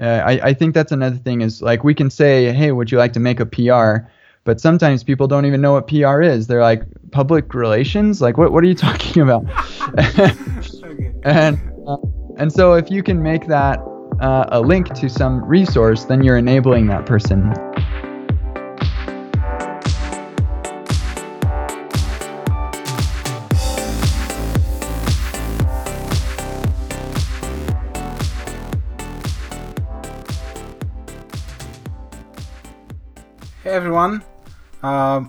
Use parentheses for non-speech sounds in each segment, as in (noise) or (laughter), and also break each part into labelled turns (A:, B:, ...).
A: uh, I, I think that's another thing is like we can say, hey, would you like to make a PR? But sometimes people don't even know what PR is. They're like public relations. Like what what are you (laughs) talking about? (laughs) and uh, and so if you can make that uh, a link to some resource, then you're enabling that person.
B: Everyone, uh,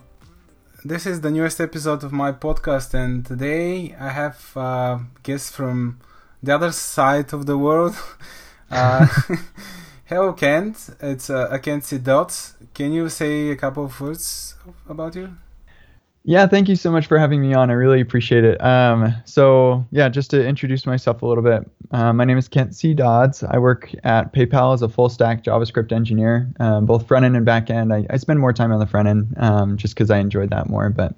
B: this is the newest episode of my podcast, and today I have uh, guests from the other side of the world. (laughs) Uh, (laughs) hello, Kent. It's uh, C. Dodds. Can you say a couple of words about you?
A: Yeah, thank you so much for having me on. I really appreciate it. Um, so, yeah, just to introduce myself a little bit, uh, my name is Kent C. Dodds. I work at PayPal as a full stack JavaScript engineer, um, both front end and back end. I, I, spend more time on the front end um, just because I enjoyed that more, but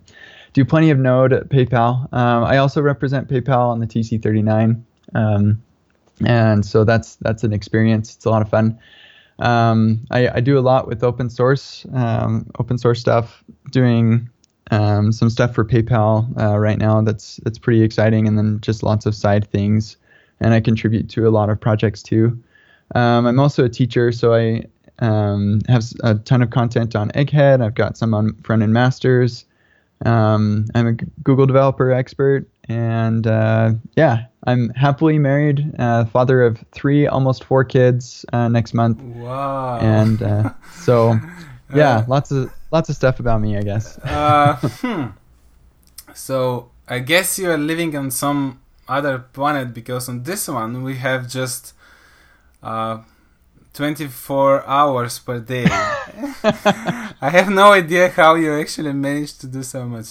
A: do plenty of Node at PayPal. Um, I also represent PayPal on the TC39. Um, and so that's that's an experience. It's a lot of fun. Um, I, I, do a lot with open source, open source stuff, doing um, some stuff for PayPal uh, right now. That's that's pretty exciting, and then just lots of side things. And I contribute to a lot of projects too. Um, I'm also a teacher, so I um, have a ton of content on Egghead. I've got some on Front End Masters. Um, I'm a Google developer expert, and uh, yeah, I'm happily married, uh, father of three, almost four kids uh, next month.
B: Wow!
A: And uh, (laughs) so, yeah, uh, lots of lots of stuff about me, I guess. (laughs)
B: Uh, hmm. So I guess you are living on some other planet because on this one we have just 24 hours per day. (laughs) (laughs) I have no idea how you actually managed to do so much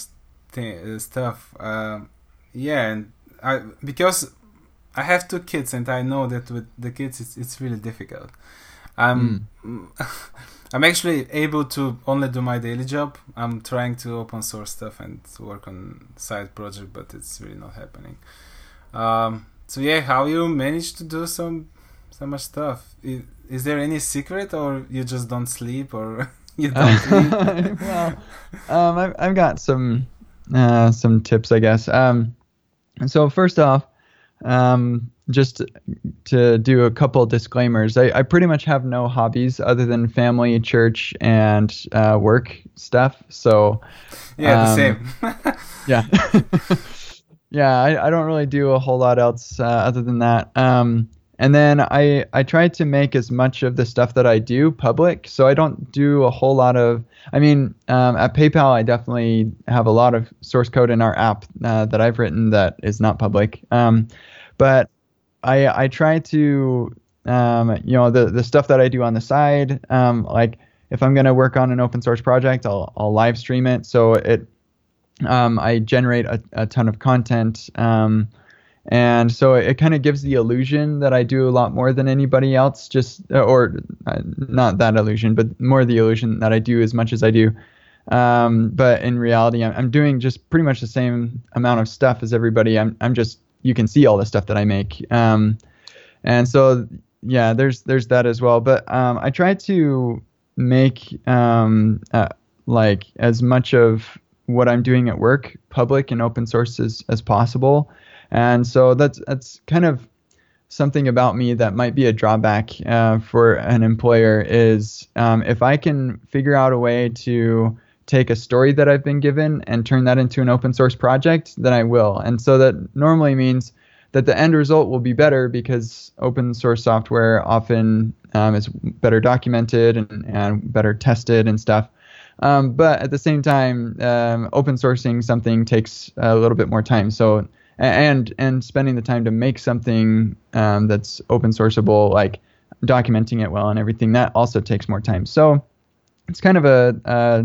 B: th- stuff. Uh, yeah, and I because I have two kids, and I know that with the kids it's it's really difficult. I'm mm. I'm actually able to only do my daily job. I'm trying to open source stuff and work on side project, but it's really not happening. Um, so yeah, how you manage to do some so much stuff? Is, is there any secret, or you just don't sleep, or (laughs) you don't? (laughs)
A: well, um, I've I've got some uh, some tips, I guess. Um, so first off, um, just to do a couple disclaimers, I, I pretty much have no hobbies other than family, church, and uh, work stuff. So
B: yeah, um, the same. (laughs)
A: yeah, (laughs) yeah. I, I don't really do a whole lot else uh, other than that. Um, and then I I try to make as much of the stuff that I do public. So I don't do a whole lot of. I mean, um, at PayPal, I definitely have a lot of source code in our app uh, that I've written that is not public. Um, but I I try to um, you know the the stuff that I do on the side. Um, like if I'm gonna work on an open source project, I'll I'll live stream it. So it um, I generate a, a ton of content. Um, and so it, kind of gives the illusion that I do a lot more than anybody else. Just uh, or uh, not that illusion, but more the illusion that I do as much as I do. Um, but in reality, I'm, I'm doing just pretty much the same amount of stuff as everybody. I'm I'm just you can see all the stuff that I make. Um, and so yeah, there's there's that as well. But um, I try to make um, uh, like as much of what I'm doing at work public and open source as, as possible. And so that's that's kind of something about me that might be a drawback uh, for an employer is um, if I can figure out a way to take a story that I've been given and turn that into an open source project, then I will. And so that normally means that the end result will be better because open source software often um, is better documented and, and better tested and stuff. Um, but at the same time, um, open sourcing something takes a little bit more time. So and and spending the time to make something um, that's open sourceable, like documenting it well and everything, that also takes more time. So it's kind of a, a,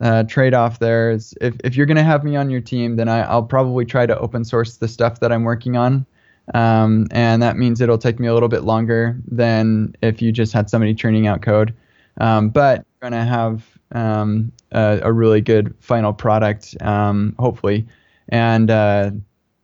A: a trade-off there. Is if if you're gonna have me on your team, then I, will probably try to open source the stuff that I'm working on. Um, and that means it'll take me a little bit longer than if you just had somebody churning out code. Um, but you're gonna have um, a, a, really good final product, um, hopefully. And uh,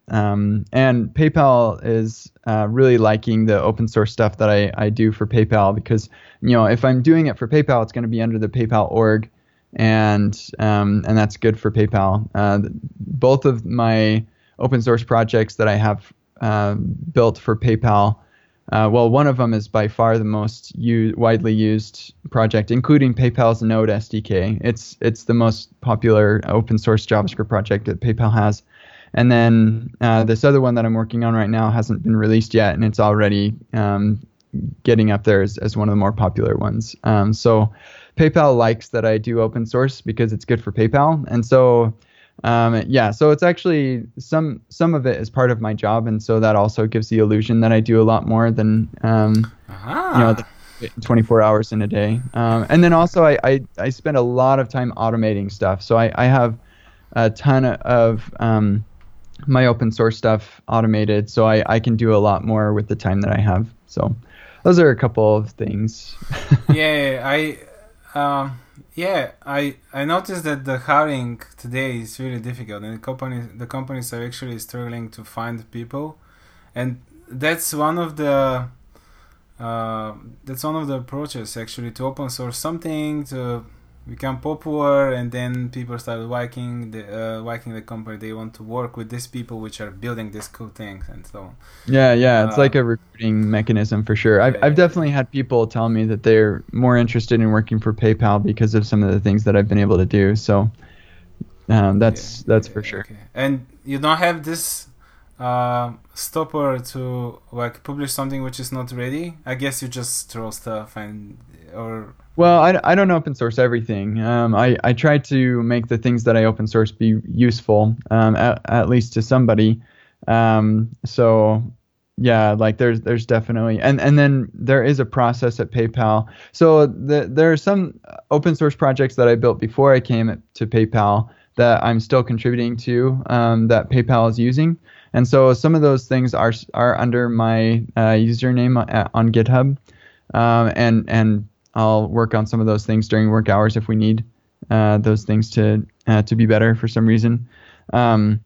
A: um, and PayPal is uh, really liking the open source stuff that I, I do for PayPal because you know if I'm doing it for PayPal, it's going to be under the PayPal org, and um, and that's good for PayPal. Uh, both of my open source projects that I have uh, built for PayPal. Uh, well, one of them is by far the most u- widely used project, including PayPal's Node SDK. It's it's the most popular open source JavaScript project that PayPal has. And then uh, this other one that I'm working on right now hasn't been released yet, and it's already um, getting up there as, as one of the more popular ones. Um, so PayPal likes that I do open source because it's good for PayPal, and so um, yeah, so it's actually some some of it is part of my job, and so that also gives the illusion that I do a lot more than um, uh-huh. you know. The, 24 hours in a day. Um, and then also, I, I, I, spend a lot of time automating stuff. So I, I have a ton of um, my open source stuff automated, so I, I can do a lot more with the time that I have. So those are a couple of things. (laughs)
B: yeah, I um, yeah I I noticed that the hiring today is really difficult, and the companies the companies are actually struggling to find people, and that's one of the uh, that's one of the approaches actually to open source something to become popular and then people start liking the uh, liking the company. They want to work with these people which are building these cool things and so on.
A: Yeah yeah it's uh, like a recruiting mechanism for sure. I've, yeah, I've definitely had people tell me that they're more interested in working for paypal because of some of the things that i've been able to do so um, that's yeah, that's for sure. okay.
B: and you don't have this uh, stopper to like publish something which is not ready? I guess you just throw stuff and or
A: well, I, I don't open source everything. Um, I, I try to make the things that I open source be useful, um, at, at least to somebody. Um, so yeah, like there's there's definitely and and then there is a process at PayPal. So the, there are some open source projects that I built before I came to PayPal that I'm still contributing to um, that PayPal is using. And so some of those things are are under my uh, username on GitHub, um, and and I'll work on some of those things during work hours if we need uh, those things to uh, to be better for some reason. Um,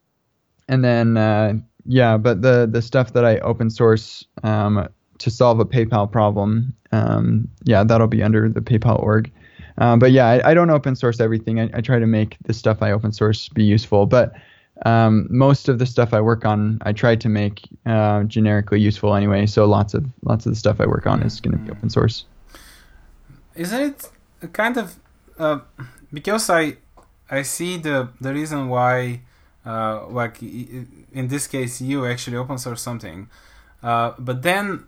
A: and then uh, yeah, but the the stuff that I open source um, to solve a PayPal problem, um, yeah, that'll be under the PayPal org. Uh, but yeah, I, I, don't open source everything. I, I, try to make the stuff I open source be useful. But um, most of the stuff I work on, I try to make uh, generically useful anyway. So lots of lots of the stuff I work on is going to be open source
B: isn't it kind of uh, because I I see the the reason why uh, like in this case you actually open source something, uh, but then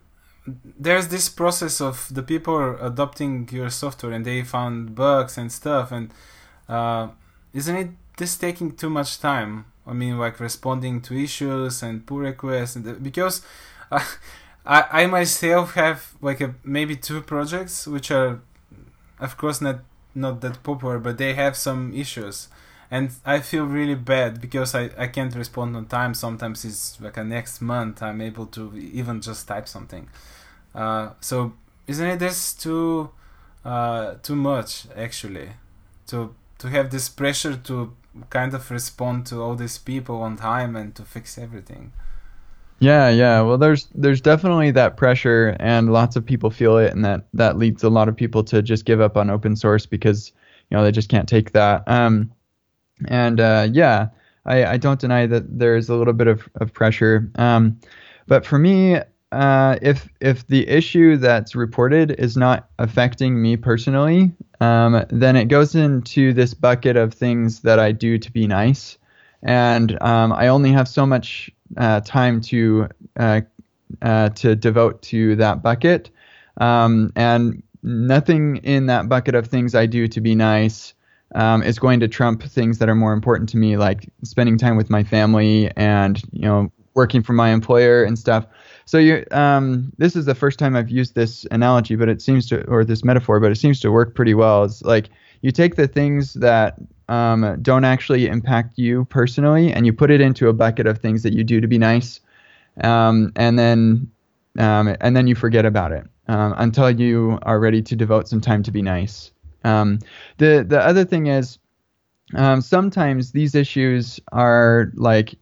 B: there's this process of the people adopting your software and they found bugs and stuff and uh, isn't it this taking too much time? I mean, like responding to issues and pull requests, and because (laughs) I, I myself have like a, maybe two projects which are of course not not that popular, but they have some issues. And I feel really bad because I, I can't respond on time. Sometimes it's like a next month I'm able to even just type something. Uh, so isn't it this too uh, too much actually to to have this pressure to kind of respond to all these people on time and to fix everything?
A: Yeah, yeah. Well, there's there's definitely that pressure, and lots of people feel it, and that that leads a lot of people to just give up on open source because you know they just can't take that. Um, and uh, yeah, I, I don't deny that there's a little bit of, of pressure. Um, but for me, uh, if if the issue that's reported is not affecting me personally, um, then it goes into this bucket of things that I do to be nice, and um, I only have so much uh, time to uh, uh, to devote to that bucket, um, and nothing in that bucket of things I do to be nice um, is going to trump things that are more important to me, like spending time with my family and you know working for my employer and stuff. So you, um, this is the first time I've used this analogy, but it seems to, or this metaphor, but it seems to work pretty well. It's like you take the things that um, don't actually impact you personally, and you put it into a bucket of things that you do to be nice, um, and then um, and then you forget about it um, until you are ready to devote some time to be nice. Um, the the other thing is um, sometimes these issues are like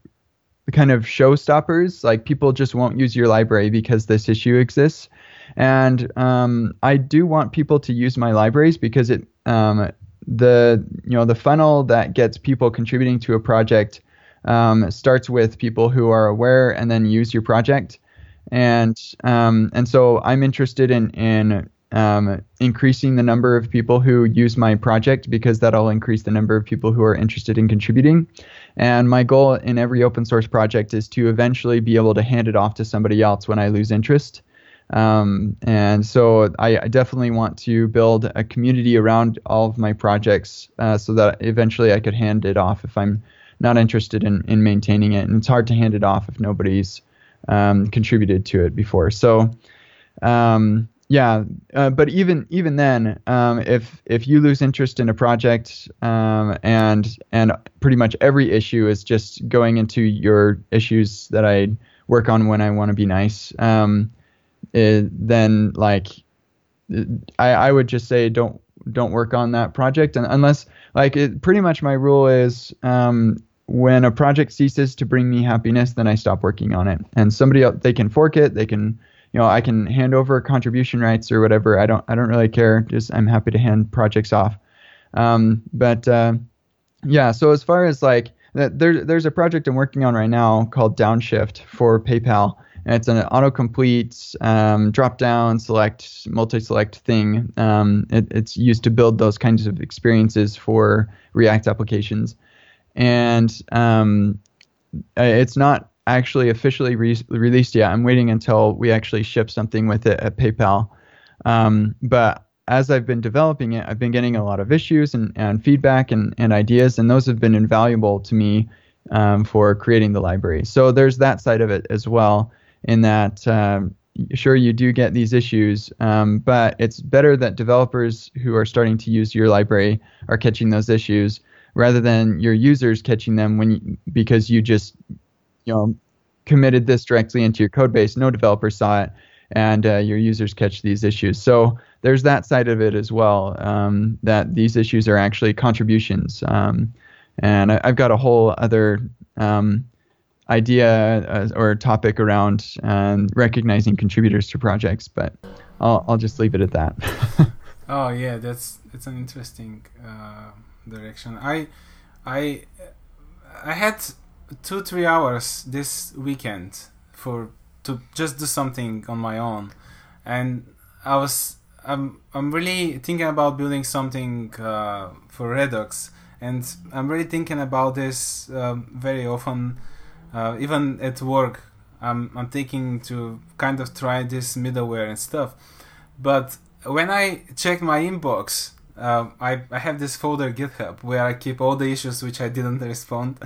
A: kind of showstoppers. Like people just won't use your library because this issue exists. And um, I do want people to use my libraries because it um, the you know the funnel that gets people contributing to a project um, starts with people who are aware and then use your project. And um, and so I'm interested in in um, increasing the number of people who use my project because that'll increase the number of people who are interested in contributing. And my goal in every open source project is to eventually be able to hand it off to somebody else when I lose interest. Um, and so I, I, definitely want to build a community around all of my projects uh, so that eventually I could hand it off if I'm not interested in, in maintaining it. And it's hard to hand it off if nobody's um, contributed to it before. So um, yeah, uh, but even even then, um, if if you lose interest in a project um, and and pretty much every issue is just going into your issues that I work on when I want to be nice, um, it, then like I, I would just say don't don't work on that project and unless like it, pretty much my rule is um, when a project ceases to bring me happiness, then I stop working on it. And somebody else, they can fork it, they can you know, I can hand over contribution rights or whatever. I don't I don't really care. Just I'm happy to hand projects off. Um, but uh, yeah, so as far as like there, there's a project I'm working on right now called Downshift for PayPal, and it's an autocomplete um, drop down select multi select thing. Um, it, it's used to build those kinds of experiences for React applications, and um, it's not actually officially re- released yet. I'm waiting until we actually ship something with it at PayPal. Um, but as I've been developing it, I've been getting a lot of issues and, and feedback and, and ideas, and those have been invaluable to me um, for creating the library. So there's that side of it as well, in that um, sure you do get these issues, um, but it's better that developers who are starting to use your library are catching those issues rather than your users catching them when you, because you just you know committed this directly into your code base. No developer saw it, and uh, your users catch these issues. So there's that side of it as well. Um, that these issues are actually contributions, um, and I, have got a whole other um, idea uh, or topic around um, recognizing contributors to projects, but I'll I'll just leave it at that. (laughs)
B: oh yeah, that's it's an interesting uh, direction. I I I had two three hours this weekend for to just do something on my own, and I was I'm I'm really thinking about building something uh, for Redux, and I'm really thinking about this um, very often, uh, even at work. I'm I'm thinking to kind of try this middleware and stuff, but when I check my inbox, uh, I I have this folder GitHub where I keep all the issues which I didn't (laughs) respond,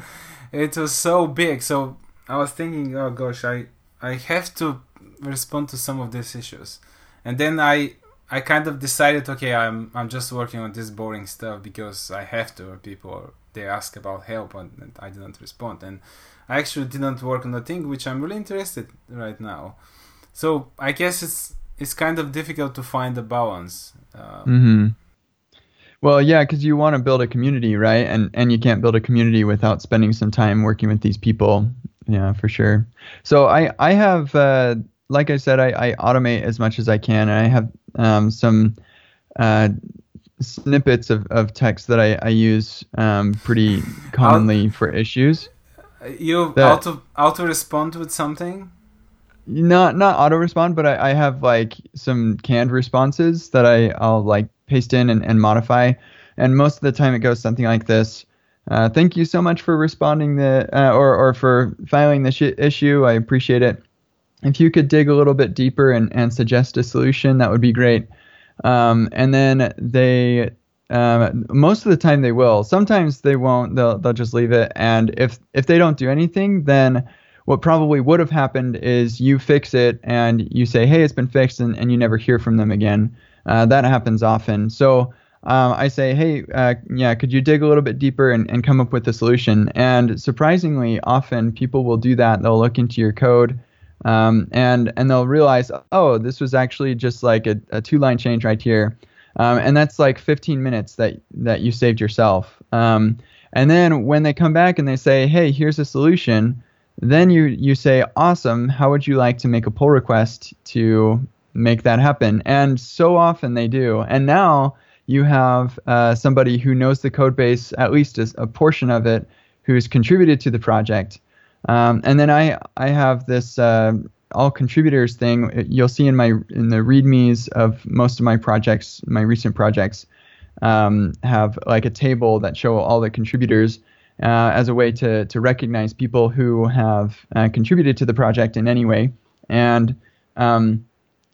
B: it was so big. So I was thinking, oh gosh, I I have to respond to some of these issues, and then I I kind of decided, okay, I'm I'm just working on this boring stuff because I have to. People they ask about help and, and I didn't respond, and I actually didn't work on the thing which I'm really interested right now. So I guess it's it's kind of difficult to find the balance.
A: Um, mm-hmm. Well, yeah, because you want to build a community, right? And and you can't build a community without spending some time working with these people. Yeah, for sure. So I I have uh, like I said, I, I automate as much as I can, and I have um, some uh, snippets of, of text that I, I use um, pretty commonly for issues.
B: You that, auto auto respond with something?
A: Not not auto respond, but I, I have like some canned responses that I I'll like paste in and, and modify. And most of the time it goes something like this. Uh, thank you so much for responding the uh, or or for filing this issue. I appreciate it. If you could dig a little bit deeper and, and suggest a solution, that would be great. Um, and then they um, most of the time they will. Sometimes they won't. They'll they'll just leave it. And if if they don't do anything, then what probably would have happened is you fix it and you say, hey, it's been fixed, and, and you never hear from them again. Uh, that happens often. So um, I say, hey, uh, yeah, could you dig a little bit deeper and, and come up with a solution? And surprisingly, often people will do that. They'll look into your code um, and and they'll realize, oh, this was actually just like a, a two line change right here. Um, and that's like 15 minutes that that you saved yourself. Um, and then when they come back and they say, hey, here's a solution, then you you say, awesome. How would you like to make a pull request to make that happen? And so often they do. And now you have uh, somebody who knows the code base, at least a, a portion of it, who's contributed to the project. Um, and then I I have this uh, all contributors thing. You'll see in my in the readmes of most of my projects, my recent projects, um, have like a table that show all the contributors uh, as a way to to recognize people who have uh, contributed to the project in any way. And um,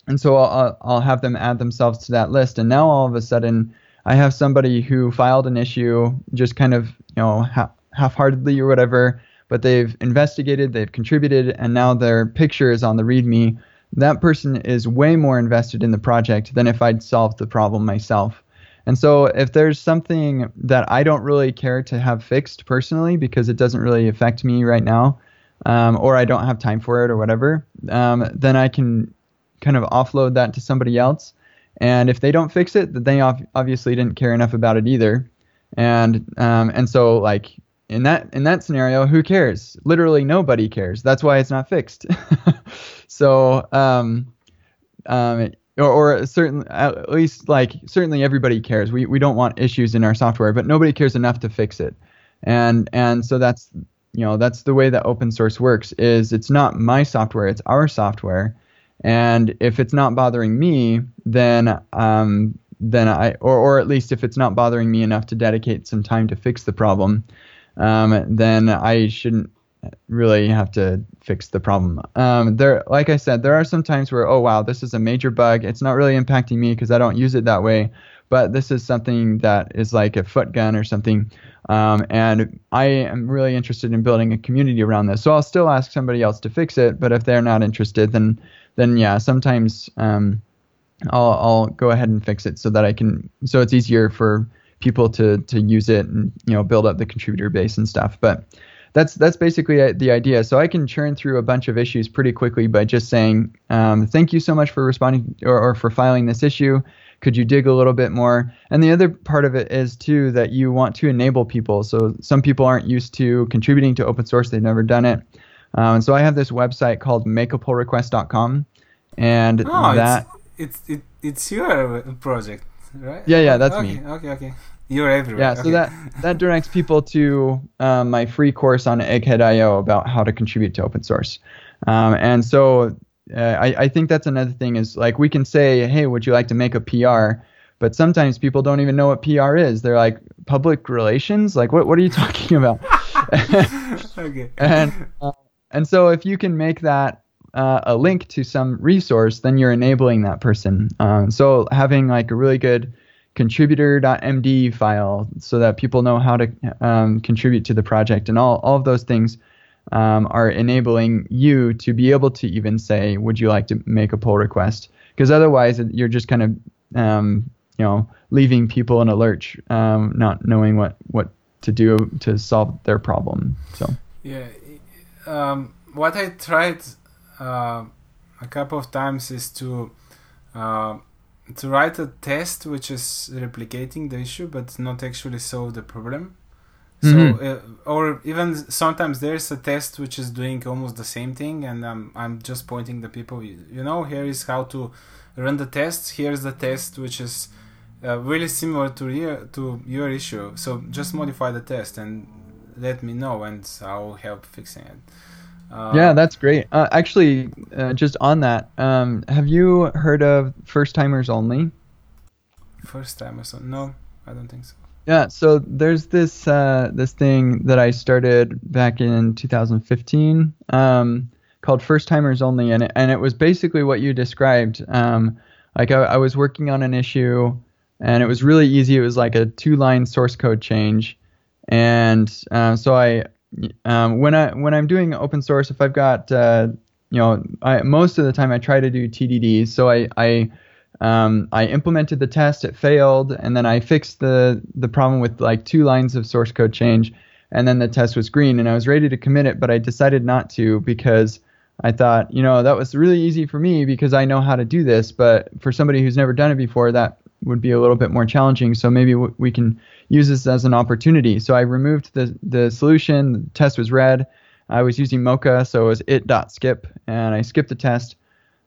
A: and so I'll, I'll have them add themselves to that list. And now all of a sudden, I have somebody who filed an issue just kind of you know ha- half-heartedly or whatever but they've investigated, they've contributed, and now their picture is on the README. That person is way more invested in the project than if I'd solved the problem myself. And so, if there's something that I don't really care to have fixed personally because it doesn't really affect me right now, um, or I don't have time for it or whatever, um, then I can kind of offload that to somebody else. And if they don't fix it, then they obviously didn't care enough about it either. And um, and so like in that in that scenario, who cares? Literally nobody cares. That's why it's not fixed. (laughs) so, um, um, or, or at least like certainly everybody cares. We we don't want issues in our software, but nobody cares enough to fix it. And and so that's you know that's the way that open source works. Is it's not my software, it's our software. And if it's not bothering me, then um, then I or or at least if it's not bothering me enough to dedicate some time to fix the problem, um, then I shouldn't really have to fix the problem. Um, there, like I said, there are some times where, oh wow, this is a major bug. It's not really impacting me because I don't use it that way, but this is something that is like a foot gun or something. Um, and I am really interested in building a community around this. So I'll still ask somebody else to fix it, but if they're not interested, then then yeah, sometimes um, I'll I'll go ahead and fix it so that I can so it's easier for people to to use it and you know build up the contributor base and stuff. But that's that's basically the idea. So I can churn through a bunch of issues pretty quickly by just saying, um, "Thank you so much for responding or, or for filing this issue. Could you dig a little bit more?" And the other part of it is too that you want to enable people. So some people aren't used to contributing to open source; they've never done it. Um, and so I have this website called makeapullrequest.com, and
B: oh,
A: that
B: it's it's, it, it's your project right?
A: Yeah, yeah, that's
B: okay,
A: me.
B: Okay, okay. You're everywhere.
A: Yeah,
B: okay.
A: so that that directs people to um, my free course on Egghead.io about how to contribute to open source. Um, and so uh, I, I think that's another thing is like we can say, hey, would you like to make a PR? But sometimes people don't even know what PR is. They're like public relations. Like, what what are you (laughs) talking about? (laughs)
B: okay.
A: And uh, and so if you can make that uh, a link to some resource, then you're enabling that person. Um, so having like a really good contributor.md file so that people know how to um, contribute to the project and all, all of those things um, are enabling you to be able to even say, would you like to make a pull request? Because otherwise you're just kind of, um, you know, leaving people in a lurch, um, not knowing what, what to do to solve their problem. So
B: yeah, um, what I tried uh, a couple of times is to uh, to write a test which is replicating the issue but not actually solve the problem. Mm-hmm. So, uh, or even sometimes there's a test which is doing almost the same thing, and I'm I'm just pointing the people. You know, here is how to run the test. Here's the test which is uh, really similar to your to your issue. So just modify the test and let me know, and I'll help fixing it.
A: Uh, yeah, that's great. Uh, actually, uh, just on that, um, have you heard of First Timers Only?
B: First Timers Only? No, I don't think so.
A: Yeah, so there's this uh, this thing that I started back in 2015 um, called First Timers Only, and it, and it was basically what you described. Um, like I, I was working on an issue, and it was really easy. It was like a two-line source code change, and uh, so I um, when I when I'm doing open source, if I've got uh, you know, I, most of the time I try to do TDD, So I I um, I implemented the test, it failed, and then I fixed the the problem with like two lines of source code change, and then the test was green, and I was ready to commit it, but I decided not to because I thought, you know, that was really easy for me because I know how to do this, but for somebody who's never done it before, that would be a little bit more challenging. So maybe w- we can use this as an opportunity. So I removed the the solution. The test was red, I was using Mocha, so it was it.skip, and I skipped the test.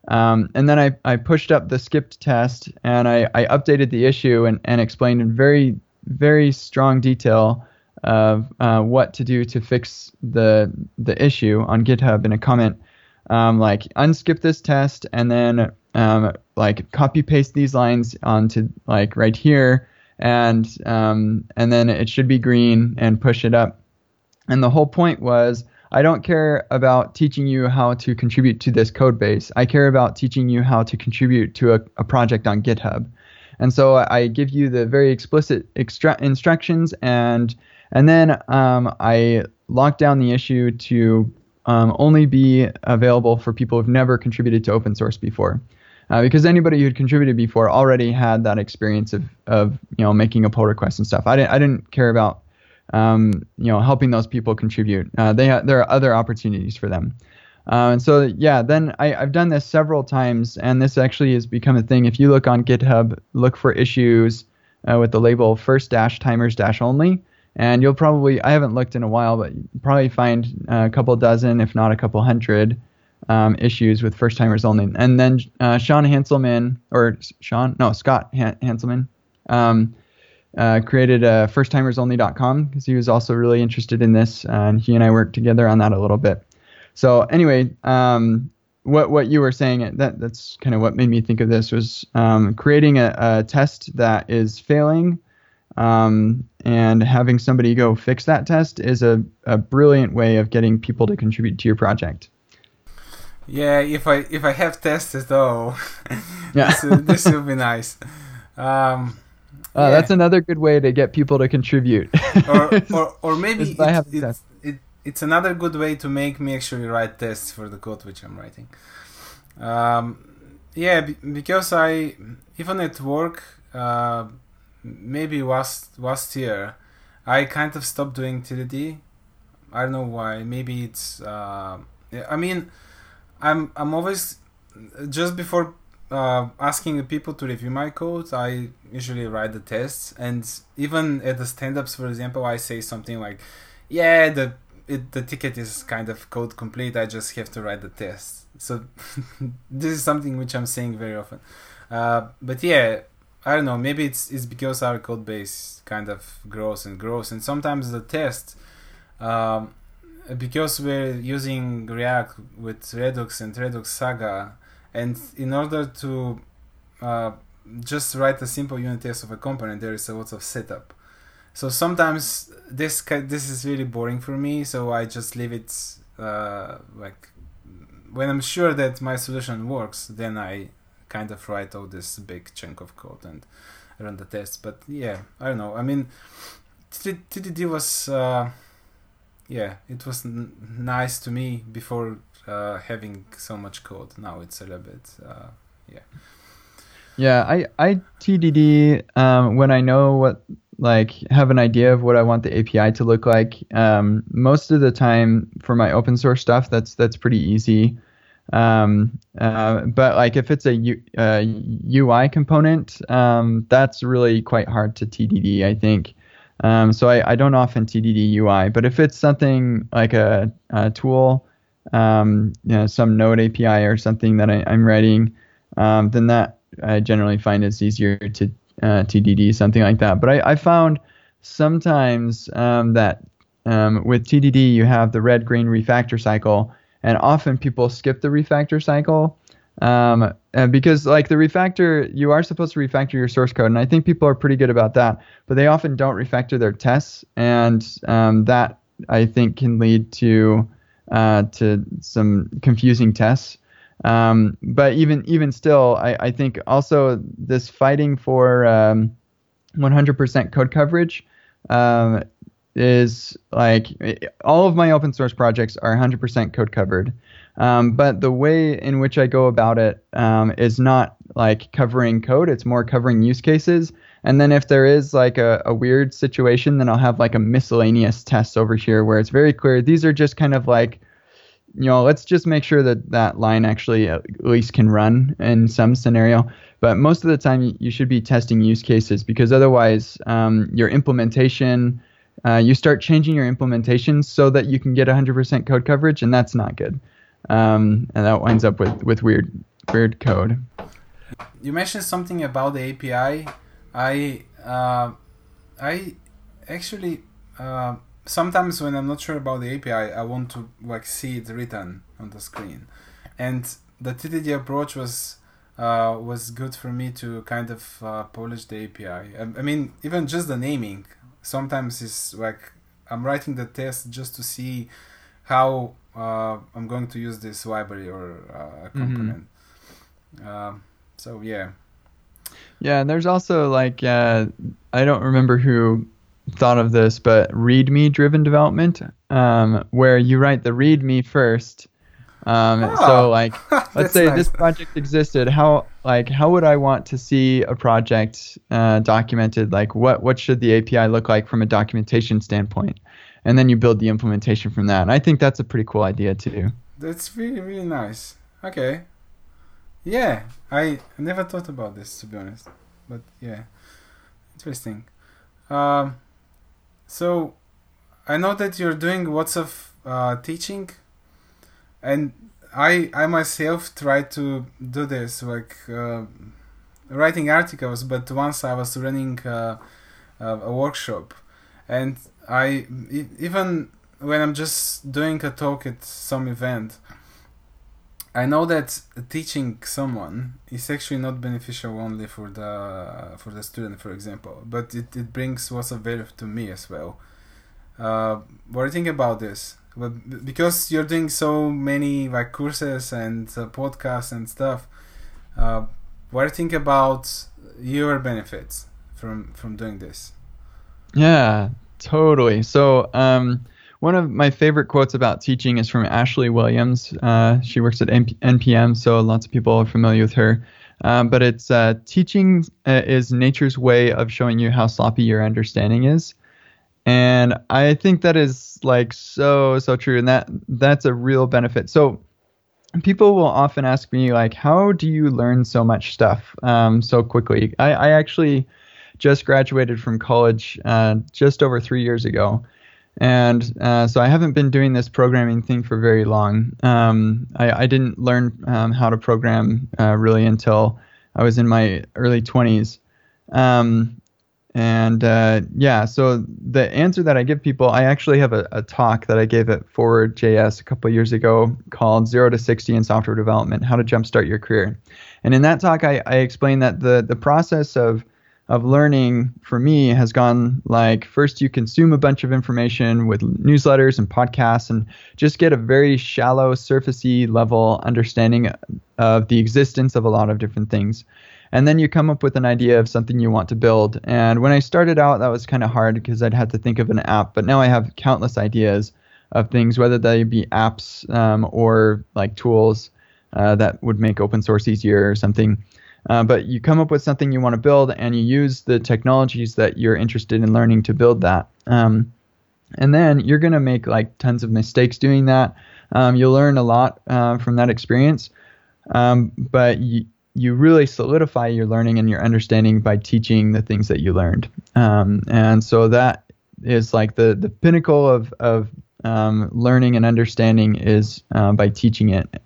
A: Um, and then I, I pushed up the skipped test and I, I updated the issue and, and explained in very, very strong detail of uh, what to do to fix the the issue on GitHub in a comment. Um, like unskip this test and then um, like copy paste these lines onto like right here and um, and then it should be green and push it up. And the whole point was I don't care about teaching you how to contribute to this code base. I care about teaching you how to contribute to a, a project on GitHub. And so I give you the very explicit extra- instructions, and and then um, I lock down the issue to um, only be available for people who've never contributed to open source before. Uh, because anybody who'd contributed before already had that experience of, of you know making a pull request and stuff. I didn't I didn't care about um, you know, helping those people contribute. Uh, they ha- there are other opportunities for them. Uh, and so yeah, then I, have done this several times, and this actually has become a thing. If you look on GitHub, look for issues uh, with the label first dash timers dash only, and you'll probably I haven't looked in a while, but probably find a couple dozen, if not a couple hundred. Um, issues with first timers only, and then uh, Sean Hanselman or Sean no Scott Han- Hanselman um, uh, created uh, firsttimersonly.com because he was also really interested in this, uh, and he and I worked together on that a little bit. So anyway, um, what what you were saying that that's kind of what made me think of this was um, creating a, a, test that is failing, um, and having somebody go fix that test is a, a brilliant way of getting people to contribute to your project.
B: Yeah, if I if I have tested though, (laughs) yeah. this, this would be nice. Um,
A: uh, yeah. That's another good way to get people to contribute.
B: or, (laughs) or, or maybe it, it, it, it's another good way to make me actually write tests for the code which I'm writing. Um, yeah, because I even at work, uh, maybe last last year, I kind of stopped doing TDD. I don't know why. Maybe it's. Uh, I mean, I'm I'm always just before uh, asking people to review my code, I usually write the tests, and even at the stand-ups, for example, I say something like, "Yeah, the it, the ticket is kind of code complete. I just have to write the test." So (laughs) this is something which I'm saying very often. Uh, but yeah, I don't know. Maybe it's it's because our code base kind of grows and grows, and sometimes the test. Um, because we're using React with Redux and Redux Saga, and in order to uh, just write a simple unit test of a component, there is a lot of setup. So sometimes this this is really boring for me, so I just leave it uh, like when I'm sure that my solution works, then I kind of write all this big chunk of code and run the test. But yeah, I don't know. I mean, TDD was uh, yeah, it was n- nice to me before uh, having so much code. Now it's a little bit, uh, yeah.
A: Yeah, I I TDD um, when I know what like have an idea of what I want the API to look like. Um, most of the time for my open source stuff, that's that's pretty easy. Um, uh, but like if it's a U, uh, UI component, um, that's really quite hard to TDD. I think. Um, so I, I don't often TDD UI, but if it's something like a, a tool um, you know, some Node API or something that I, am writing, um, then that I generally find it's easier to uh, TDD something like that. But I, I found sometimes um, that um, with TDD you have the red green refactor cycle, and often people skip the refactor cycle. Um, because like the refactor, you are supposed to refactor your source code, and I think people are pretty good about that. But they often don't refactor their tests, and um, that I think can lead to uh, to some confusing tests. Um, but even even still, I, I, think also this fighting for um, 100% code coverage um, is like all of my open source projects are 100% code covered. Um, but the way in which I go about it um, is not like covering code; it's more covering use cases. And then if there is like a, a weird situation, then I'll have like a miscellaneous test over here where it's very clear these are just kind of like, you know, let's just make sure that that line actually at least can run in some scenario. But most of the time, you should be testing use cases because otherwise, um, your implementation uh, you start changing your implementation so that you can get 100% code coverage, and that's not good. Um, and that winds up with, with weird weird code.
B: You mentioned something about the API. I uh, I actually uh, sometimes when I'm not sure about the API, I want to like see it written on the screen, and the TDD approach was uh, was good for me to kind of uh, polish the API. I, I, mean, even just the naming sometimes is like I'm writing the test just to see how uh, I'm going to use this library or uh, mm-hmm. component. Mm-hmm. so yeah.
A: Yeah, and there's also like uh, I don't remember who thought of this, but README driven development, um, where you write the README first. Um, oh, so like, (laughs) let's say nice. this project existed. How like how would I want to see a project uh, documented? Like, what what should the API look like from a documentation standpoint? And then you build the implementation from that. And I think that's a pretty cool idea too.
B: That's really really nice. Okay. Yeah, I never thought about this to be honest, but yeah, interesting. Um, so I know that you're doing lots of uh, teaching, and I I myself try to do this like uh, writing articles. But once I was running uh, a workshop, and I even when I'm just doing a talk at some event, I know that teaching someone is actually not beneficial only for the for the student, for example, but it, it brings of value to me as well. Uh, what do you think about this? But because you're doing so many like courses and uh, podcasts and stuff, uh, what do you think about your benefits from from doing this?
A: Yeah, totally. So um, one of my favorite quotes about teaching is from Ashley Williams. Uh, she works at NPM, so lots of people are familiar with her. Um, but it's uh, teaching uh, is nature's way of showing you how sloppy your understanding is, and I think that is like so so true, and that that's a real benefit. So people will often ask me like, how do you learn so much stuff um, so quickly? I, I, actually just graduated from college uh, just over three years ago. And uh, so I haven't been doing this programming thing for very long. Um, I, I, didn't learn um, how to program uh, really until I was in my early 20s. Um, and uh, yeah, so the answer that I give people, I actually have a, a talk that I gave at Forward JS a couple years ago called Zero to 60 in Software Development How to Jumpstart Your Career. And in that talk, I, I explained that the, the process of of learning for me has gone like first you consume a bunch of information with newsletters and podcasts and just get a very shallow surfacey level understanding of the existence of a lot of different things. And then you come up with an idea of something you want to build. And when i started out that was kind of hard because i'd had to think of an app but now i have countless ideas of things whether they be apps um, or like tools uh, that would make open source easier or something uh, but you come up with something you want to build and you use the technologies that you're interested in learning to build that. Um, and then you're going to make like tons of mistakes doing that. Um, you'll learn a lot uh, from that experience. Um, but you, you really solidify your learning and your understanding by teaching the things that you learned. Um, and so that is like the, the pinnacle of, of um, learning and understanding is uh, by teaching it.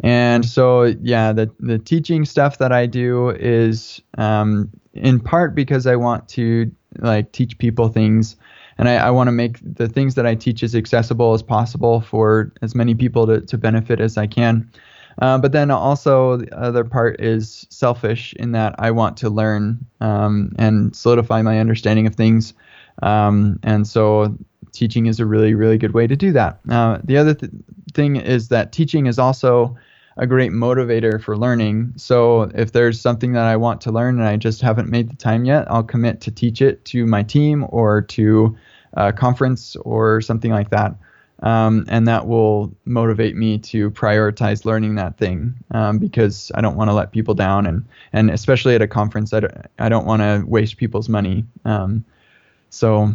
A: And so, yeah, the, the teaching stuff that I do is um, in part because I want to like teach people things and I, I want to make the things that I teach as accessible as possible for as many people to, to benefit as I can. Uh, but then also the other part is selfish in that I want to learn um, and solidify my understanding of things. Um, and so teaching is a really, really good way to do that. Uh, the other th- thing is that teaching is also a great motivator for learning. So if there's something that I want to learn and I just haven't made the time yet, I'll commit to teach it to my team or to a conference or something like that. Um, and that will motivate me to prioritize learning that thing um, because I don't want to let people down and and especially at a conference I don't, I don't want to waste people's money. Um, so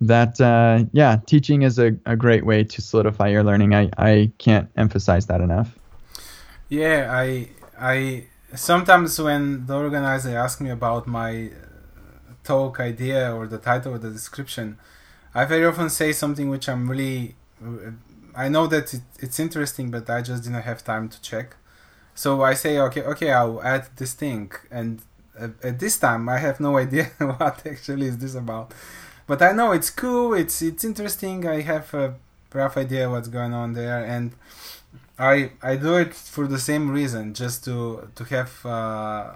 A: that uh, yeah, teaching is a, a great way to solidify your learning. I, I can't emphasize that enough.
B: Yeah, I I sometimes when the organizer asks me about my uh, talk idea or the title or the description, I very often say something which I'm really. Uh, I know that it, it's interesting, but I just didn't have time to check. So I say, okay, okay, I'll add this thing, and uh, at this time I have no (laughs) idea what actually is this about. But I know it's cool. It's it's interesting. I have a rough idea what's going on there, and I I do it for the same reason, just to to have uh,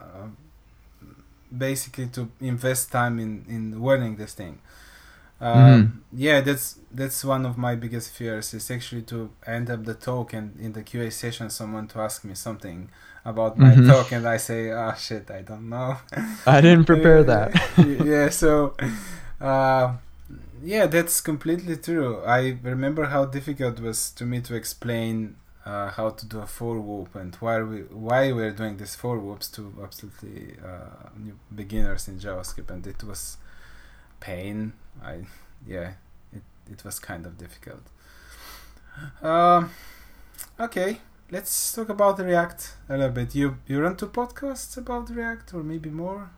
B: basically to invest time in in learning this thing. Uh, mm-hmm. Yeah, that's that's one of my biggest fears is actually to end up the talk and in the QA session someone to ask me something about my mm-hmm. talk and I say, oh shit, I don't know. (laughs)
A: I didn't prepare (laughs) that. (laughs)
B: yeah, so uh, yeah, that's completely true. I remember how difficult it was to me to explain uh, how to do a for loop and why we why we're doing this for loops to absolutely uh, new beginners in JavaScript, and it was pain. I yeah, it it was kind of difficult. Uh, okay, let's talk about React a little bit. You you run two podcasts about React, or maybe more?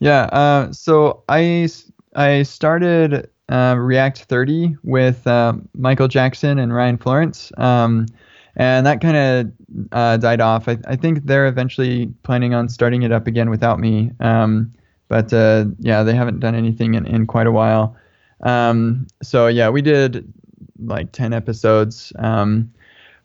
A: Yeah. Uh, so I I started uh, React 30 with uh, Michael Jackson and Ryan Florence. Um, and that kind of uh, died off. I, I, think they're eventually planning on starting it up again without me. Um, but uh, yeah, they haven't done anything in, in quite a while. Um, so yeah, we did like 10 episodes. Um,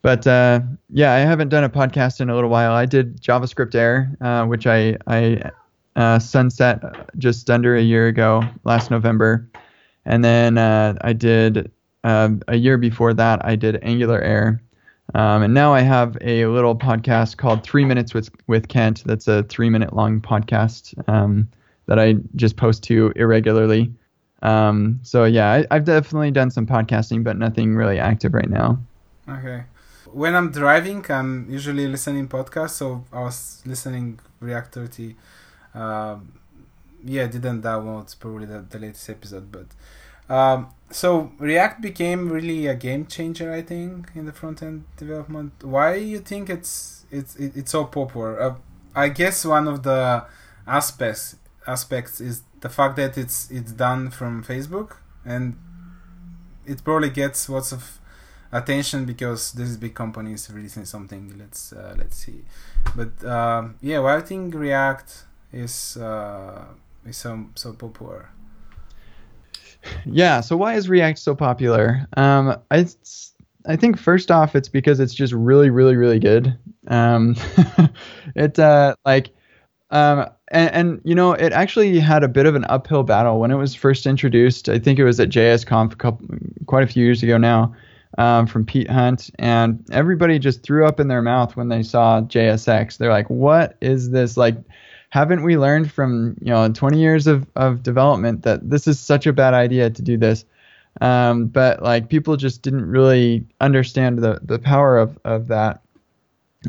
A: but uh, yeah, I haven't done a podcast in a little while. I did JavaScript Air, uh, which I, I uh, sunset just under a year ago, last November. And then uh, I did a year before that, I did Angular Air. Um, and now I have a little podcast called Three Minutes with with Kent. That's a three minute long podcast um, that I just post to irregularly. Um, so yeah, I, have definitely done some podcasting, but nothing really active right now.
B: Okay. When I'm driving, I'm usually listening podcasts. So I was listening React 30. Um, yeah, didn't download probably the, the latest episode, but um, so React became really a game changer, I think, in the front end development. Why do you think it's it's it's so popular? Uh, I guess one of the aspects aspects is the fact that it's it's done from Facebook and it probably gets lots of attention because this big company is releasing something. Let's uh, let's see, but uh, yeah, why I think React is uh, is so so popular.
A: Yeah. So why is React so popular? Um, I I think first off, it's because it's just really, really, really good. Um, (laughs) it uh, like um, and, and, you know it actually had a bit of an uphill battle when it was first introduced. I think it was at JSConf a couple, quite a few years ago now. Um, from Pete Hunt, and everybody just threw up in their mouth when they saw JSX. They're like, "What is this? Like, haven't we learned from you know 20 years of, of development that this is such a bad idea to do this? Um, but like people just didn't really understand the, the power of, of that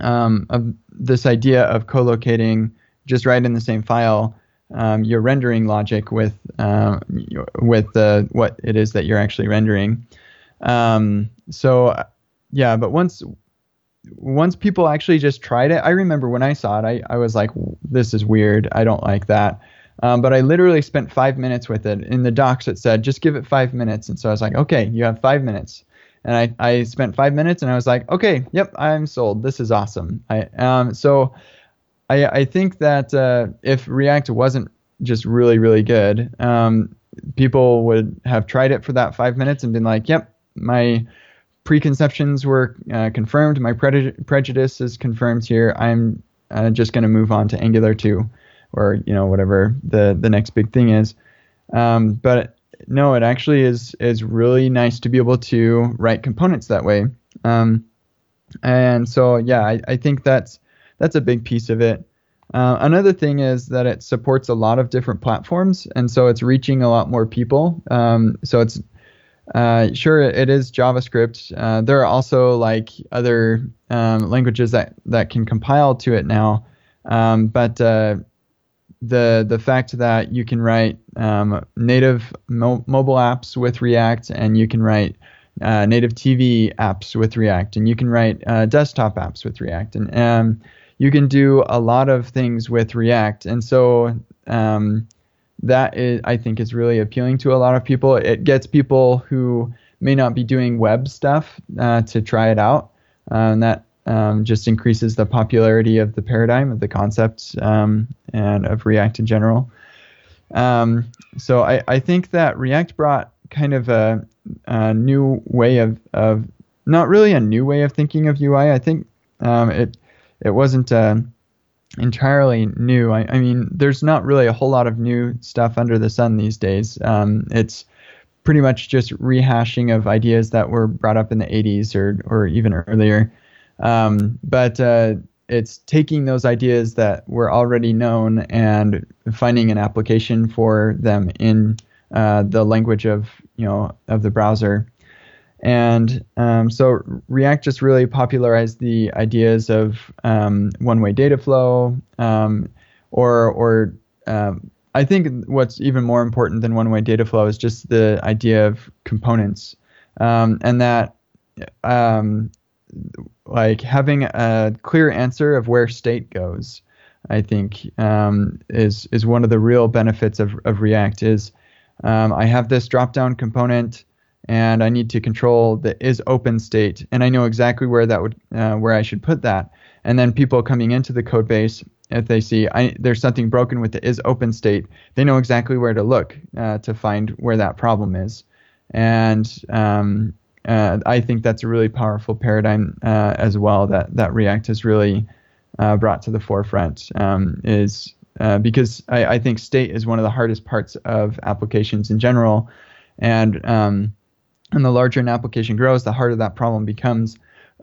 A: um, of this idea of co-locating just right in the same file um, your rendering logic with uh, with the what it is that you're actually rendering. Um, so yeah but once once people actually just tried it, I remember when I saw it, I, I was like, this is weird. I don't like that. Um, but I literally spent five minutes with it. In the docs, it said, just give it five minutes. And so I was like, okay, you have five minutes. And I, I spent five minutes and I was like, okay, yep, I'm sold. This is awesome. I, um, so I, I think that uh, if React wasn't just really, really good, um, people would have tried it for that five minutes and been like, yep, my preconceptions were uh, confirmed. My pre- prejudice is confirmed here. I'm uh, just going to move on to Angular 2 or, you know, whatever the, the next big thing is. Um, but no, it actually is, is really nice to be able to write components that way. Um, and so, yeah, I, I think that's, that's a big piece of it. Uh, another thing is that it supports a lot of different platforms, and so it's reaching a lot more people. Um, so it's uh, sure, it is JavaScript. Uh, there are also like other um, languages that, that can compile to it now, um, but uh, the the fact that you can write um, native mo- mobile apps with React, and you can write uh, native TV apps with React, and you can write uh, desktop apps with React, and um, you can do a lot of things with React, and so um, that is, I think is really appealing to a lot of people. It gets people who may not be doing web stuff uh, to try it out, uh, and that um, just increases the popularity of the paradigm of the concept um, and of React in general. Um, so I, I think that React brought kind of a, a, new way of, of not really a new way of thinking of UI. I think um, it it wasn't entirely new. I, I, mean, there's not really a whole lot of new stuff under the sun these days. Um, it's pretty much just rehashing of ideas that were brought up in the 80s or or even earlier. Um, but uh, it's taking those ideas that were already known and finding an application for them in uh, the language of you know of the browser. And um, so React just really popularized the ideas of um, one-way data flow, um, or or um, I think what's even more important than one-way data flow is just the idea of components, um, and that um, like having a clear answer of where state goes. I think is is one of the real benefits of, of React is I have this drop-down component and I need to control the is open state, and I know exactly where that would uh, where I should put that. And then people coming into the code base, if they see I, there's something broken with the is open state, they know exactly where to look uh, to find where that problem is. And um, uh, I think that's a really powerful paradigm uh, as well that that React has really uh, brought to the forefront. Um, is uh, because I, I, think state is one of the hardest parts of applications in general, and um, and the larger an application grows, the harder that problem becomes.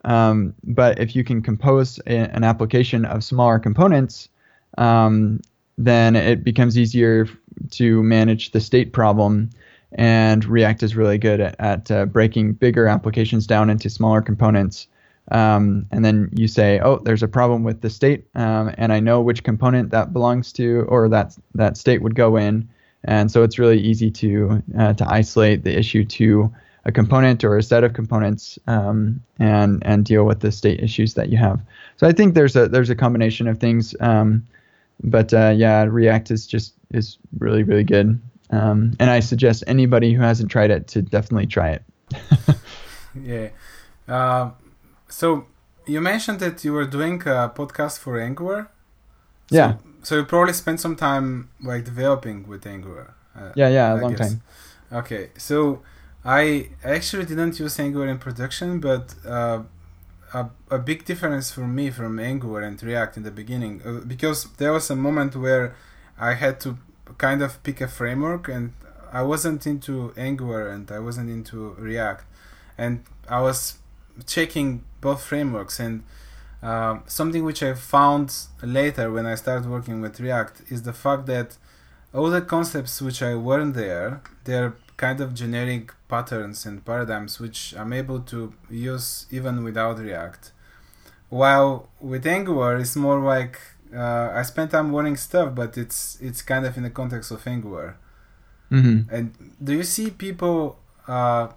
A: Um, but if you can compose a, an application of smaller components, um, then it becomes easier to manage the state problem. And React is really good at, at uh, breaking bigger applications down into smaller components. Um, and then you say, oh, there's a problem with the state, um, and I know which component that belongs to or that that state would go in. And so it's really easy to uh, to isolate the issue to a component or a set of components um, and and deal with the state issues that you have. So I think there's a there's a combination of things, um, but uh, yeah, React is just is really really good, um, and I suggest anybody who hasn't tried it to definitely try it. (laughs)
B: yeah. Uh, so you mentioned that you were doing a podcast for Angular.
A: So, yeah.
B: So you probably spent some time like developing with Angular.
A: Uh, yeah, yeah, a I long guess. time.
B: Okay, so I actually didn't use Angular in production, but uh, a, a big difference for me from Angular and React in the beginning, uh, because there was a moment where I had to kind of pick a framework, and I wasn't into Angular and I wasn't into React, and I was checking both frameworks and. Uh, something which I found later when I started working with React is the fact that all the concepts which I weren't there, they're kind of generic patterns and paradigms which I'm able to use even without React. While with Angular, it's more like uh, I spend time learning stuff, but it's it's kind of in the context of Angular.
A: Mm-hmm.
B: And do you see people uh,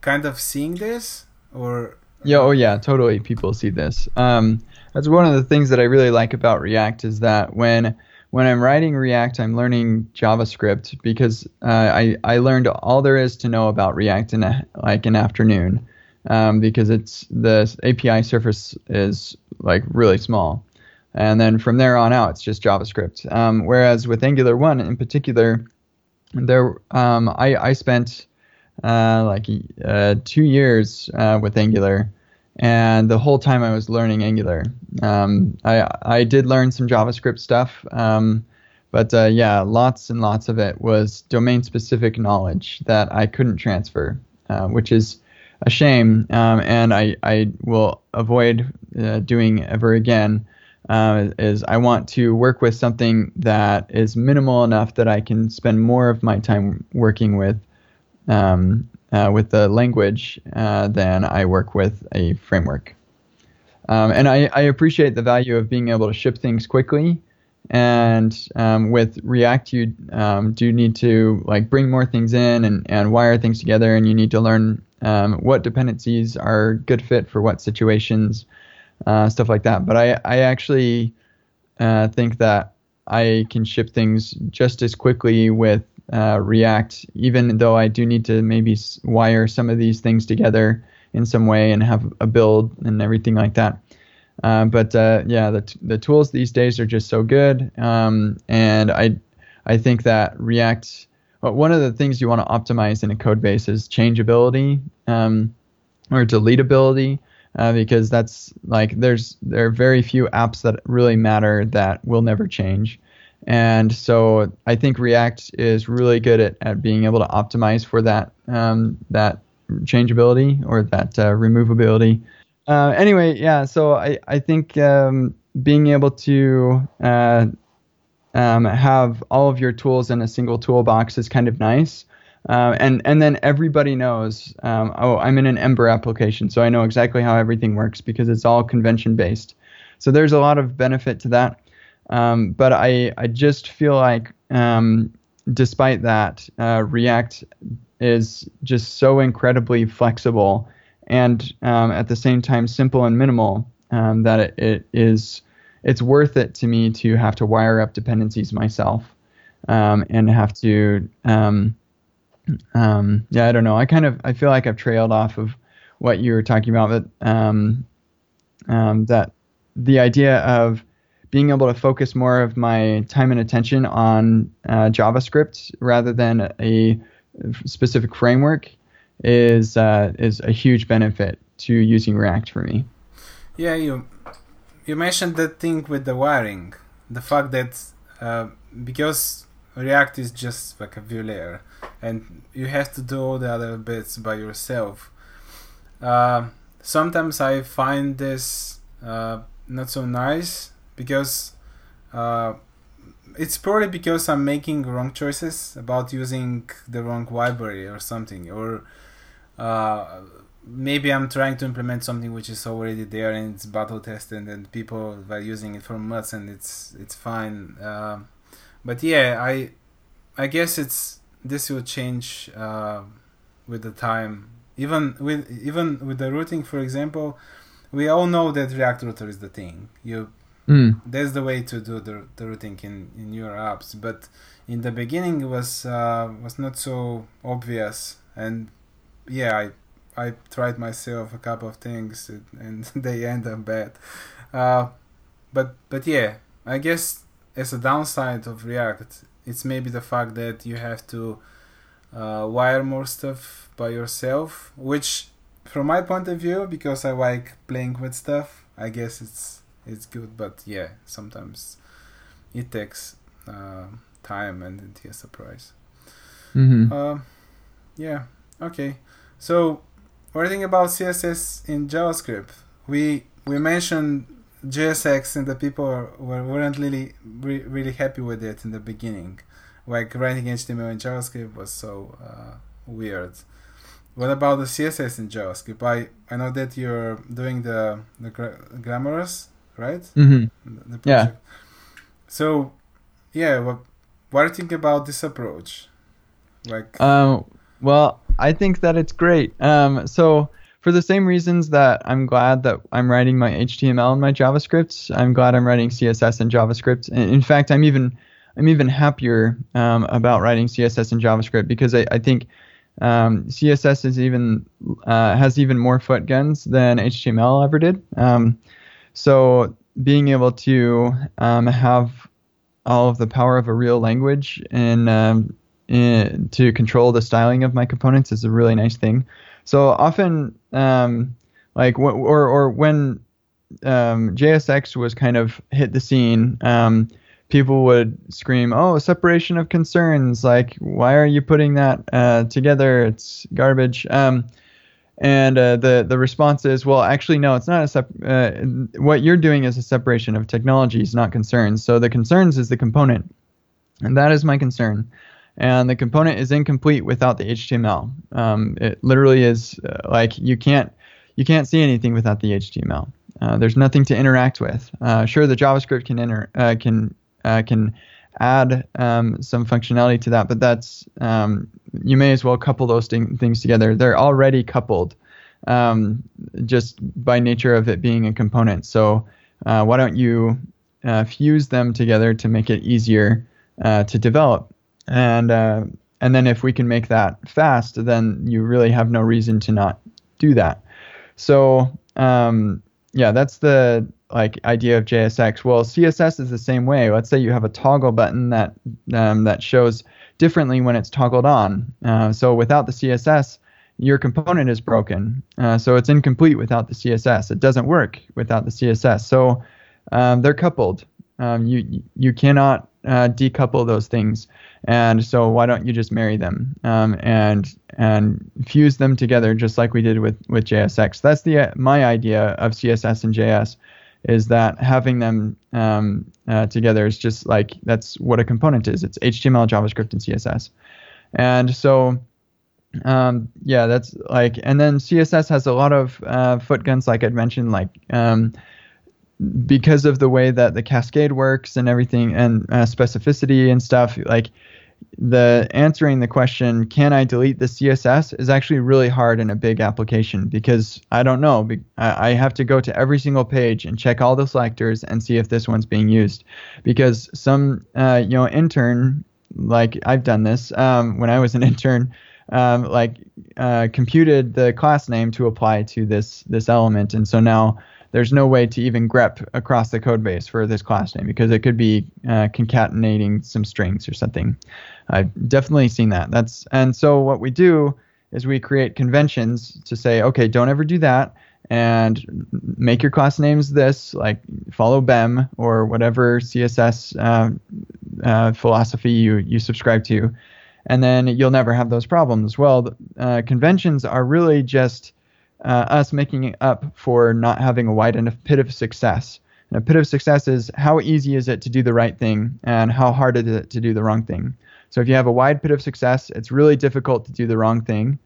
B: kind of seeing this or?
A: Yeah, oh yeah, totally. People see this. Um, that's one of the things that I really like about React is that when when I'm writing React, I'm learning JavaScript because uh, I I learned all there is to know about React in a, like an afternoon, um, because it's the API surface is like really small, and then from there on out it's just JavaScript. Um, whereas with Angular one in particular, there um, I I spent uh, like uh, two years uh, with Angular and the whole time I was learning Angular. Um, I I did learn some JavaScript stuff, um, but uh, yeah, lots and lots of it was domain-specific knowledge that I couldn't transfer, uh, which is a shame, um, and I I will avoid uh, doing ever again. Uh, is I want to work with something that is minimal enough that I can spend more of my time working with um, uh, with the language uh, than I work with a framework. Um, and I, I, appreciate the value of being able to ship things quickly. And um, with React, you um, do need to like bring more things in and, and wire things together, and you need to learn um, what dependencies are good fit for what situations, uh, stuff like that. But I, I actually uh, think that I can ship things just as quickly with uh, React, even though I do need to maybe wire some of these things together in some way and have a build and everything like that. Uh, but uh, yeah, the t- the tools these days are just so good, um, and I I think that React. Well, one of the things you want to optimize in a code base is changeability um, or deletability, uh, because that's like there's there are very few apps that really matter that will never change. And so I think React is really good at, at being able to optimize for that um, that changeability or that uh, removability. Uh, anyway, yeah. So I I think um, being able to uh, um, have all of your tools in a single toolbox is kind of nice. Uh, and and then everybody knows. Um, oh, I'm in an Ember application, so I know exactly how everything works because it's all convention based. So there's a lot of benefit to that. Um, but I I just feel like um, despite that, uh, React is just so incredibly flexible and um, at the same time simple and minimal um, that it, it is it's worth it to me to have to wire up dependencies myself um, and have to um, yeah I don't know. I kind of I feel like I've trailed off of what you were talking about that that the idea of being able to focus more of my time and attention on uh, JavaScript rather than a specific framework is uh, is a huge benefit to using React for me.
B: Yeah, you you mentioned that thing with the wiring, the fact that uh, because React is just like a view layer, and you have to do all the other bits by yourself. Uh, sometimes I find this uh, not so nice because uh, it's probably because I'm making wrong choices about using the wrong library or something, or uh, maybe I'm trying to implement something which is already there and it's battle tested and people are using it for months and it's it's fine. Uh, but yeah, I I guess it's this will change uh, with the time. Even with even with the routing, for example, we all know that React Router is the thing. You Mm. That's the way to do the, the routing in, in your apps. But in the beginning, it was uh, was not so obvious. And yeah, I I tried myself a couple of things (laughs) and they end up bad. Uh, but but yeah, I guess as a downside of React, it's maybe the fact that you have to uh, wire more stuff by yourself, which from my point of view, because I like playing with stuff, I guess it's it's good but yeah sometimes it takes uh, time and it is a price. Mm-hmm. uh, yeah okay. So what do you think about css in javascript? We we mentioned JSX and the people were, weren't really re- really happy with it in the beginning. Like writing html in javascript was so uh, weird. What about the css in javascript? I i know that you're doing the the gra- glamorous right?
A: Mm-hmm. Yeah.
B: So, yeah, what what do you think about this approach? Like,
A: um, well, I think that it's great. Um, so for the same reasons that I'm glad that I'm writing my HTML and my JavaScript, I'm glad I'm writing CSS and JavaScript. In fact, I'm even I'm even happier um, about writing CSS and JavaScript because I, I think um, CSS is even uh, has even more foot guns than HTML ever did. Um, so being able to um, have all of the power of a real language and um, in, to control the styling of my components is a really nice thing. So often, um, like w- or or when um, JSX was kind of hit the scene, um, people would scream, "Oh, separation of concerns! Like, why are you putting that uh, together? It's garbage." Um, and uh, the the response is, well, actually, no, it's not a sep- uh, what you're doing is a separation of technologies, not concerns. So the concerns is the component, and that is my concern. And the component is incomplete without the HTML. Um, it literally is uh, like you can't you can't see anything without the HTML. Uh, there's nothing to interact with. Uh, sure, the JavaScript can enter uh, can can add um, some functionality to that, but that's um, you may as well couple those things together. They're already coupled um, just by nature of it being a component. So uh, why don't you uh, fuse them together to make it easier uh, to develop. And uh, and then if we can make that fast, then you really have no reason to not do that. So um, yeah, that's the like idea of JSX. Well, CSS is the same way. Let's say you have a toggle button that um, that shows differently when it's toggled on. Uh, so without the CSS, your component is broken. Uh, so it's incomplete without the CSS. It doesn't work without the CSS. So um, they're coupled. Um, you you cannot uh, decouple those things. And so why don't you just marry them um, and and fuse them together just like we did with with JSX? That's the my idea of CSS and JS is that having them um, uh, together is just like that's what a component is. It's HTML, JavaScript, and CSS. And so um, yeah, that's like, and then CSS has a lot of uh, footguns, like I'd mentioned, like um, because of the way that the cascade works and everything, and uh, specificity and stuff. Like the answering the question, can I delete the CSS, is actually really hard in a big application because I don't know. I have to go to every single page and check all the selectors and see if this one's being used, because some uh, you know intern, like I've done this um, when I was an (laughs) intern um, like uh, computed the class name to apply to this this element, and so now there's no way to even grep across the code base for this class name because it could be uh, concatenating some strings or something. I've definitely seen that. That's and so what we do is we create conventions to say, okay, don't ever do that, and make your class names this, like follow BEM or whatever CSS uh, uh, philosophy you you subscribe to, and then you'll never have those problems. Well, uh, conventions are really just uh, us making up for not having a wide enough pit of success. And a pit of success is how easy is it to do the right thing and how hard is it to do the wrong thing. So if you have a wide pit of success, it's really difficult to do the wrong thing.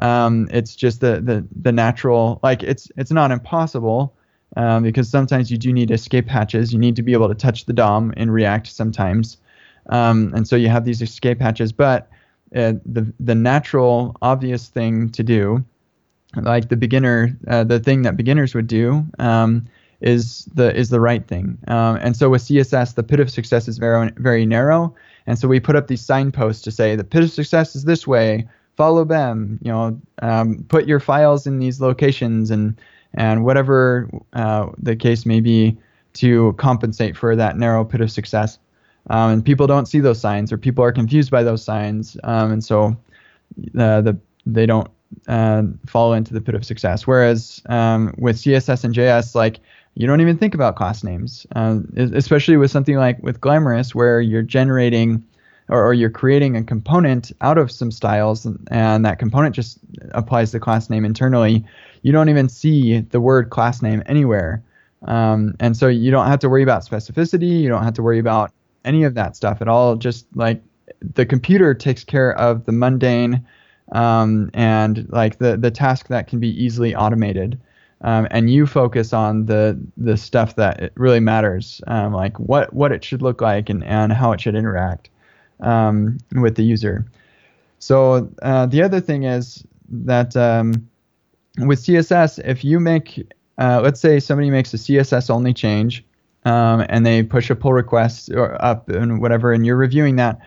A: Um, it's just the, the the natural like it's it's not impossible um, because sometimes you do need escape hatches. You need to be able to touch the DOM in React sometimes. Um, and so you have these escape hatches, but uh, the the natural, obvious thing to do, like the beginner, uh, the thing that beginners would do, um, is the is the right thing. Um, and so with CSS, the pit of success is very very narrow, and so we put up these signposts to say the pit of success is this way. Follow them. You know, um, put your files in these locations and and whatever uh, the case may be to compensate for that narrow pit of success um, and people don't see those signs or people are confused by those signs um, and so uh, the they don't uh, fall into the pit of success. Whereas um, with css and js like you don't even think about class names. Uh, especially with something like with glamorous where you're generating or, or, you're creating a component out of some styles and, and that component just applies the class name internally. You don't even see the word class name anywhere. Um, and so you don't have to worry about specificity. You don't have to worry about any of that stuff at all. Just like the computer takes care of the mundane um, and like the the task that can be easily automated. Um, and you focus on the the stuff that really matters, um, like what what it should look like and, and how it should interact um, with the user. So uh, the other thing is that um, with CSS, if you make uh, let's say somebody makes a CSS only change, um, and they push a pull request or up and whatever, and you're reviewing that,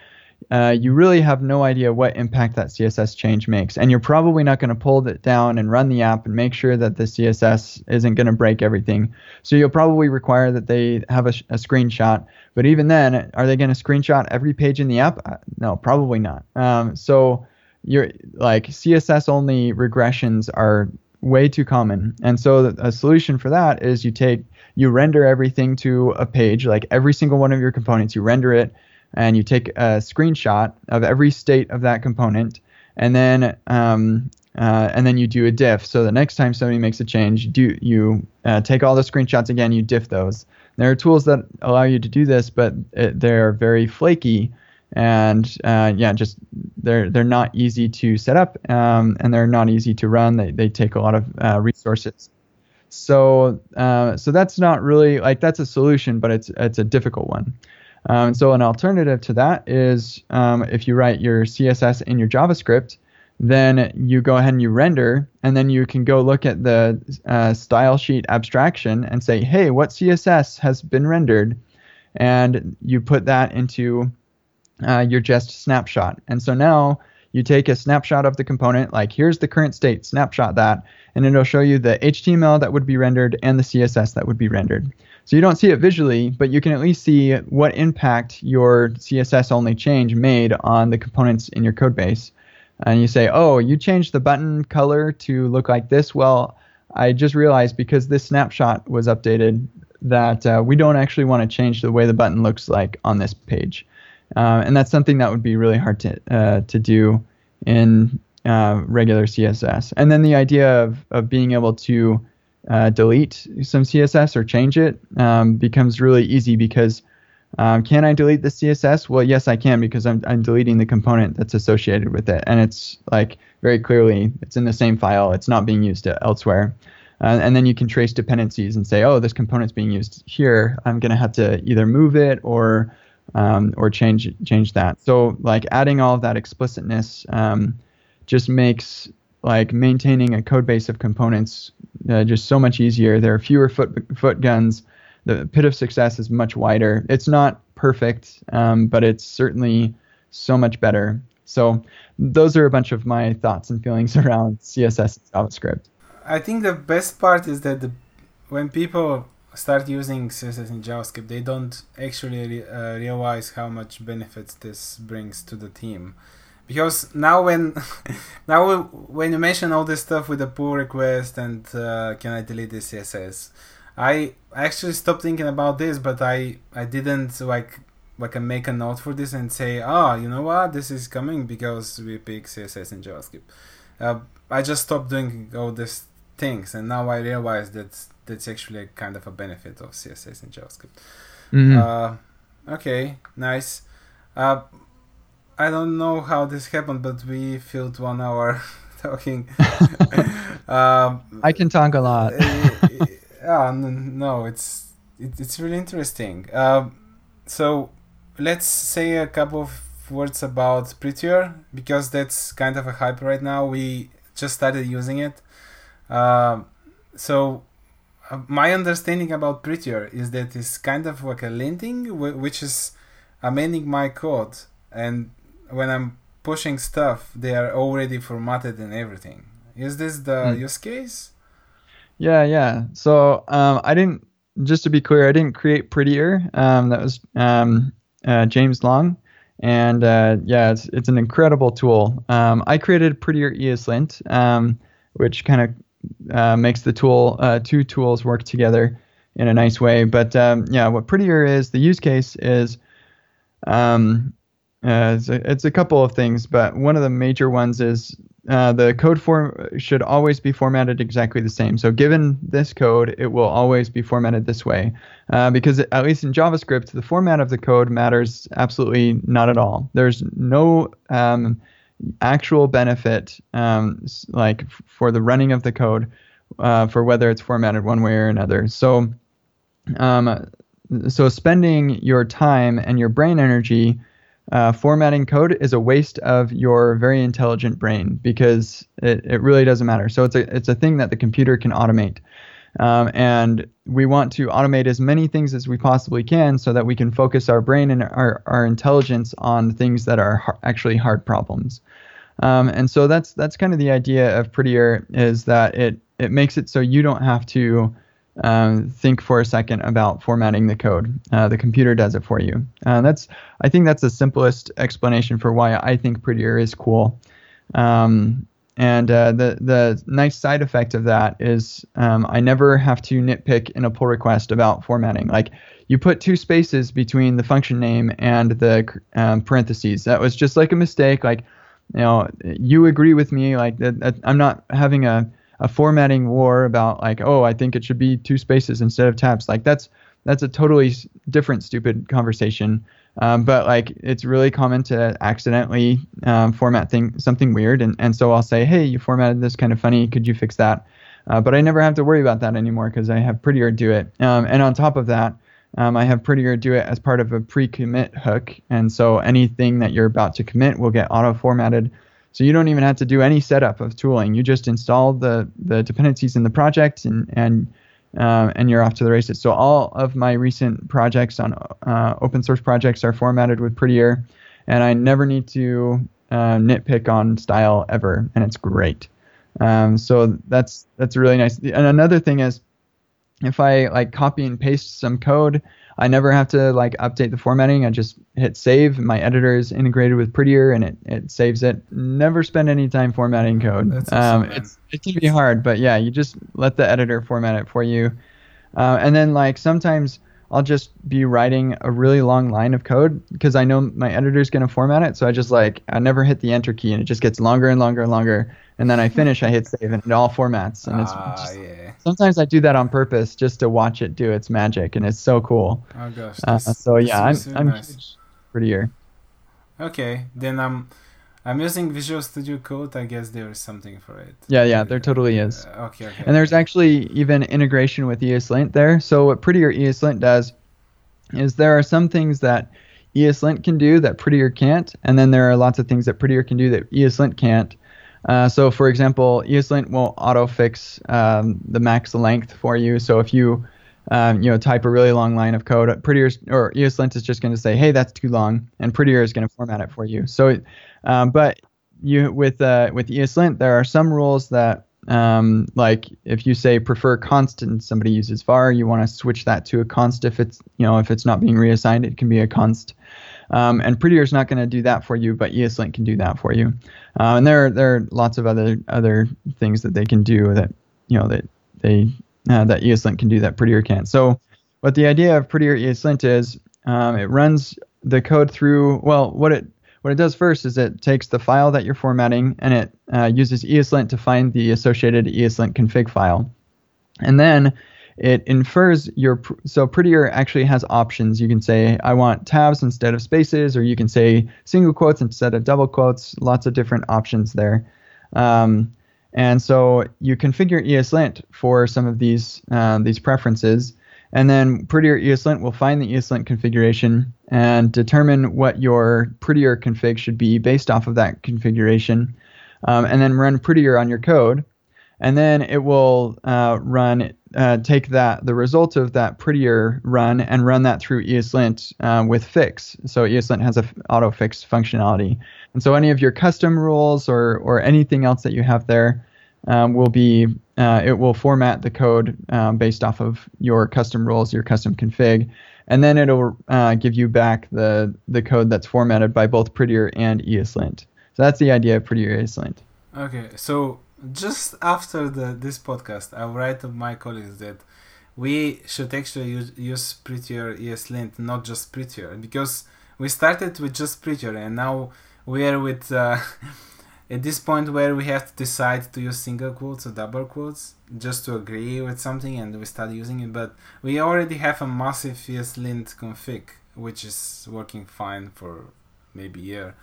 A: uh, you really have no idea what impact that CSS change makes. And you're probably not going to pull it down and run the app and make sure that the CSS isn't going to break everything. So you'll probably require that they have a, a screenshot. But even then, are they going to screenshot every page in the app? Uh, no, probably not. Um, so you're like CSS only regressions are way too common. And so a solution for that is you take you render everything to a page, like every single one of your components, you render it and you take a screenshot of every state of that component, and then um, uh, and then you do a diff. So the next time somebody makes a change, you do you uh, take all the screenshots again, you diff those. There are tools that allow you to do this, but it, they're very flaky, and uh, yeah, just they're they're not easy to set up, um, and they're not easy to run. They they take a lot of uh, resources. So uh, so that's not really like that's a solution, but it's it's a difficult one. Um, so an alternative to that is um, if you write your CSS in your JavaScript, then you go ahead and you render, and then you can go look at the uh, style sheet abstraction and say, hey, what CSS has been rendered? and you put that into uh, your jest snapshot. And so now you take a snapshot of the component, like here's the current state, snapshot that, and it'll show you the HTML that would be rendered and the CSS that would be rendered. So you don't see it visually, but you can at least see what impact your CSS only change made on the components in your code base. And you say, oh, you changed the button color to look like this. Well, I just realized because this snapshot was updated that uh, we don't actually want to change the way the button looks like on this page. Uh, and that's something that would be really hard to uh, to do in uh, regular CSS. And then the idea of, of being able to uh, delete some CSS or change it um, becomes really easy because um, can I delete the CSS? Well, yes, I can because I'm, I'm deleting the component that's associated with it. And it's like very clearly it's in the same file. It's not being used elsewhere. Uh, and then you can trace dependencies and say, oh, this component's being used here. I'm going to have to either move it or um, or change change that. So like adding all of that explicitness um, just makes like maintaining a code base of components uh, just so much easier. There are fewer foot foot guns. The pit of success is much wider. It's not perfect, um, but it's certainly so much better. So those are a bunch of my thoughts and feelings (laughs) around CSS and JavaScript.
B: I think the best part is that the, when people start using CSS in JavaScript, they don't actually re- uh, realize how much benefits this brings to the team. Because now when (laughs) now when you mention all this stuff with the pull request and uh, can I delete this CSS, I actually stopped thinking about this, but I I didn't like like I make a note for this and say, ah, oh, you know what, this is coming because we pick CSS in JavaScript. Uh, I just stopped doing all these things, and now I realize that that's actually kind of a benefit of CSS in JavaScript. Mm-hmm. Uh, okay, nice. Uh, I don't know how this happened, but we filled one hour (laughs) talking. (laughs)
A: um, I can talk a lot.
B: yeah, no, it's it, it's really interesting. Uh, so let's say a couple of words about Prettier because that's kind of a hype right now. We just started using it. Uh, so uh, my understanding about Prettier is that it's kind of like a linting, which is amending my code, and when I'm pushing stuff, they are already formatted and everything. Is this the mm. use case?
A: Yeah, yeah. So um, I didn't. Just to be clear, I didn't create Prettier. Um, that was um, uh, James Long, and uh, yeah, it's it's an incredible tool. Um, I created Prettier ESLint, um, which kind of uh, makes the tool uh, two tools work together in a nice way. But um, yeah, what Prettier is, the use case is um, uh, it's, a, it's, a, couple of things, but one of the major ones is uh, the code form should always be formatted exactly the same. So given this code, it will always be formatted this way, uh, because at least in JavaScript, the format of the code matters absolutely not at all. There's no um, actual benefit, um, like for the running of the code, uh, for whether it's formatted one way or another. So, um, so spending your time and your brain energy uh, formatting code is a waste of your very intelligent brain because it, it really doesn't matter. So it's a it's a thing that the computer can automate. Um, and we want to automate as many things as we possibly can so that we can focus our brain and our, our intelligence on things that are har- actually hard problems. Um, and so that's that's kind of the idea of Prettier is that it it makes it so you don't have to um, think for a second about formatting the code. Uh, the computer does it for you. Uh, that's I think that's the simplest explanation for why I think Prettier is cool. Um, and uh, the the nice side effect of that is um, I never have to nitpick in a pull request about formatting. Like you put two spaces between the function name and the um, parentheses. That was just like a mistake. Like you know, you agree with me. Like that, that I'm not having a a formatting war about like oh I think it should be two spaces instead of tabs. Like that's that's a totally different stupid conversation. Um, but like it's really common to accidentally um, format thing something weird, and, and so I'll say, hey, you formatted this kind of funny. Could you fix that? Uh, but I never have to worry about that anymore because I have Prettier do it. Um, and on top of that, um, I have Prettier do it as part of a pre-commit hook, and so anything that you're about to commit will get auto-formatted. So you don't even have to do any setup of tooling. You just install the the dependencies in the project, and and um, and you're off to the races. So all of my recent projects on uh, open source projects are formatted with Prettier, and I never need to uh, nitpick on style ever, and it's great. Um, so that's that's really nice. And another thing is, if I like copy and paste some code, I never have to like update the formatting. I just hit save. My editor is integrated with Prettier, and it, it saves it. Never spend any time formatting code.
B: That's
A: um, it's it can be hard, but yeah, you just let the editor format it for you. Uh, and then like sometimes I'll just be writing a really long line of code because I know my editor's going to format it. So I just like, I never hit the enter key and it just gets longer and longer and longer. And then I finish, I hit save and it all formats. And it's
B: ah,
A: just,
B: yeah.
A: sometimes I do that on purpose just to watch it do its magic. And it's so cool.
B: Oh gosh.
A: Uh, so yeah, I'm, I'm
B: nice.
A: prettier.
B: Okay, then I'm I'm using Visual Studio Code. I guess there is something for it.
A: Yeah, yeah, there totally is.
B: Uh, okay, okay.
A: And there's actually even integration with ESLint there. So what Prettier ESLint does is there are some things that ESLint can do that Prettier can't, and then there are lots of things that Prettier can do that ESLint can't. Uh, so for example, ESLint won't auto fix um, the max length for you. So if you um, you know type a really long line of code, Prettier or ESLint is just going to say, hey, that's too long, and Prettier is going to format it for you. So, um, but you with uh, with ESLint, there are some rules that um, like if you say prefer const and somebody uses var, you want to switch that to a const if it's you know if it's not being reassigned, it can be a const. Um, and Prettier is not going to do that for you, but ESLint can do that for you. Uh, and there there are lots of other other things that they can do that you know that they uh, that ESLint can do that Prettier can't. So what the idea of Prettier ESLint is, um, it runs the code through. Well, what it what it does first is it takes the file that you're formatting and it uh, uses ESLint to find the associated ESLint config file, and then it infers your so prettier actually has options. You can say i want tabs instead of spaces or you can say single quotes instead of double quotes. Lots of different options there. Um, and so you configure ESLint for some of these um, these preferences, and then Prettier ESLint will find the ESLint configuration and determine what your Prettier config should be based off of that configuration, um, and then run Prettier on your code, and then it will uh, run uh, take that the result of that Prettier run and run that through ESLint uh, with fix. So ESLint has a f- auto fix functionality. And so any of your custom rules or, or anything else that you have there um, will be, uh, it will format the code um, based off of your custom rules, your custom config, and then it'll uh, give you back the, the code that's formatted by both Prettier and ESLint. So that's the idea of Prettier ESLint.
B: Okay, so just after the this podcast, I'll write to my colleagues that we should actually use, use Prettier ESLint, not just Prettier, because we started with just Prettier, and now we are with uh, (laughs) at this point where we have to decide to use single quotes or double quotes just to agree with something, and we start using it. But we already have a massive ESLint config, which is working fine for maybe a year.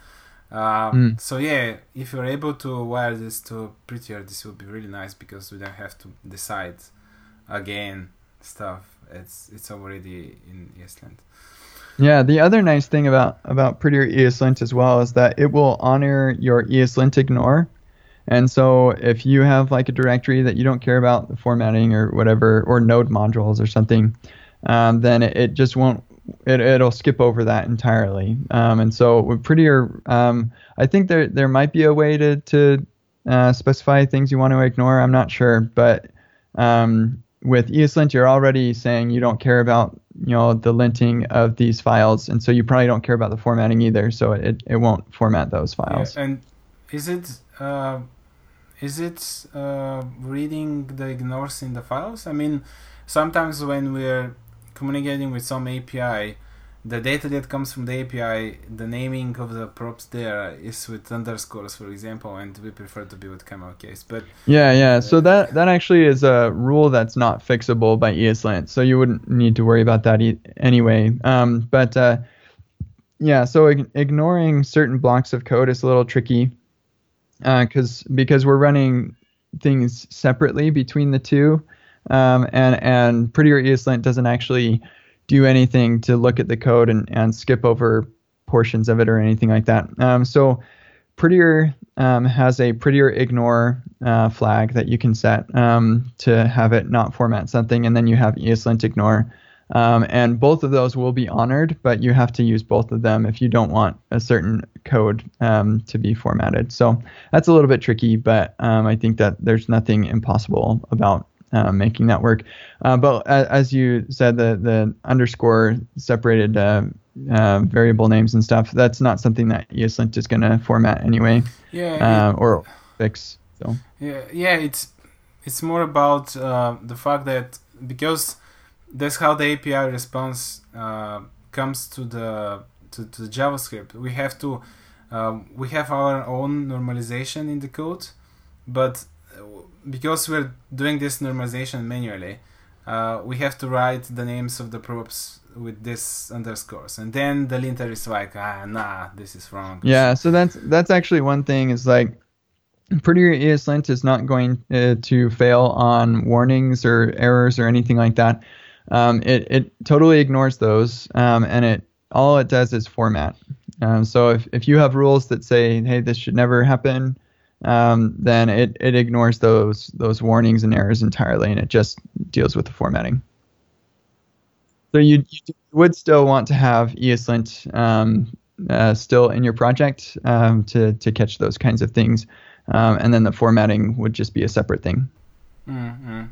B: Um,
A: Mm.
B: So yeah, if you're able to wire this to Prettier, this would be really nice because we don't have to decide again stuff. It's it's already in ESLint.
A: Yeah, the other nice thing about about Prettier ESLint as well is that it will honor your ESLint ignore. And so if you have like a directory that you don't care about the formatting or whatever, or node modules or something, um, then it, it just won't. It, it'll skip over that entirely. Um, and so with Prettier, um, I think there there might be a way to to uh, specify things you want to ignore. I'm not sure, but um, with ESLint, you're already saying you don't care about you know the linting of these files, and so you probably don't care about the formatting either. So it, it won't format those files.
B: Yeah, and is it uh, is it uh, reading the ignores in the files? I mean, sometimes when we're communicating with some API, the data that comes from the API, the naming of the props there is with underscores, for example, and we prefer to be with camel case. But
A: Yeah, yeah. So that that actually is a rule that's not fixable by ESLint. So you wouldn't need to worry about that e- anyway. Um, but uh, yeah, so ig- ignoring certain blocks of code is a little tricky because because we're running things separately between the two, um, and and Prettier ESLint doesn't actually do anything to look at the code and, and skip over portions of it or anything like that. Um, so Prettier um, has a Prettier ignore uh, flag that you can set um, to have it not format something, and then you have ESLint ignore. Um, and both of those will be honored, but you have to use both of them if you don't want a certain code um, to be formatted. So that's a little bit tricky, but um, I think that there's nothing impossible about uh, making that work. Uh, but as you said, the the underscore separated uh, uh, variable names and stuff, that's not something that ESLint is going to format anyway.
B: Yeah.
A: Uh, or (sighs) fix. So.
B: Yeah, yeah. It's it's more about uh, the fact that because that's how the API response uh, comes to the to, to the JavaScript. We have to um, we have our own normalization in the code, but because we're doing this normalization manually, uh, we have to write the names of the props with this underscores, and then the linter is like, ah, nah, this is wrong.
A: Yeah, so that's that's actually one thing is like Prettier ESLint is not going uh, to fail on warnings or errors or anything like that. Um, it, it totally ignores those, um, and it all it does is format. Um, so if, if you have rules that say, hey, this should never happen, um, then it, it ignores those those warnings and errors entirely, and it just deals with the formatting. So you, you would still want to have ESLint um, uh, still in your project um, to to catch those kinds of things, um, and then the formatting would just be a separate thing.
B: Mm-hmm.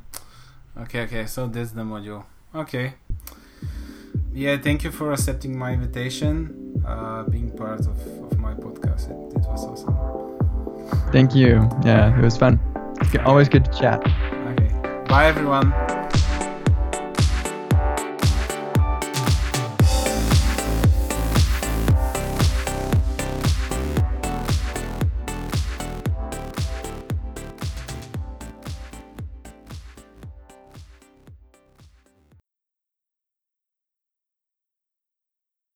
B: Okay, okay. So that's the module. Okay. Yeah, thank you for accepting my invitation, uh, being part of, of my podcast. It, it was awesome.
A: Thank you. Yeah, it was fun. Always good to chat.
B: Okay. Bye, everyone.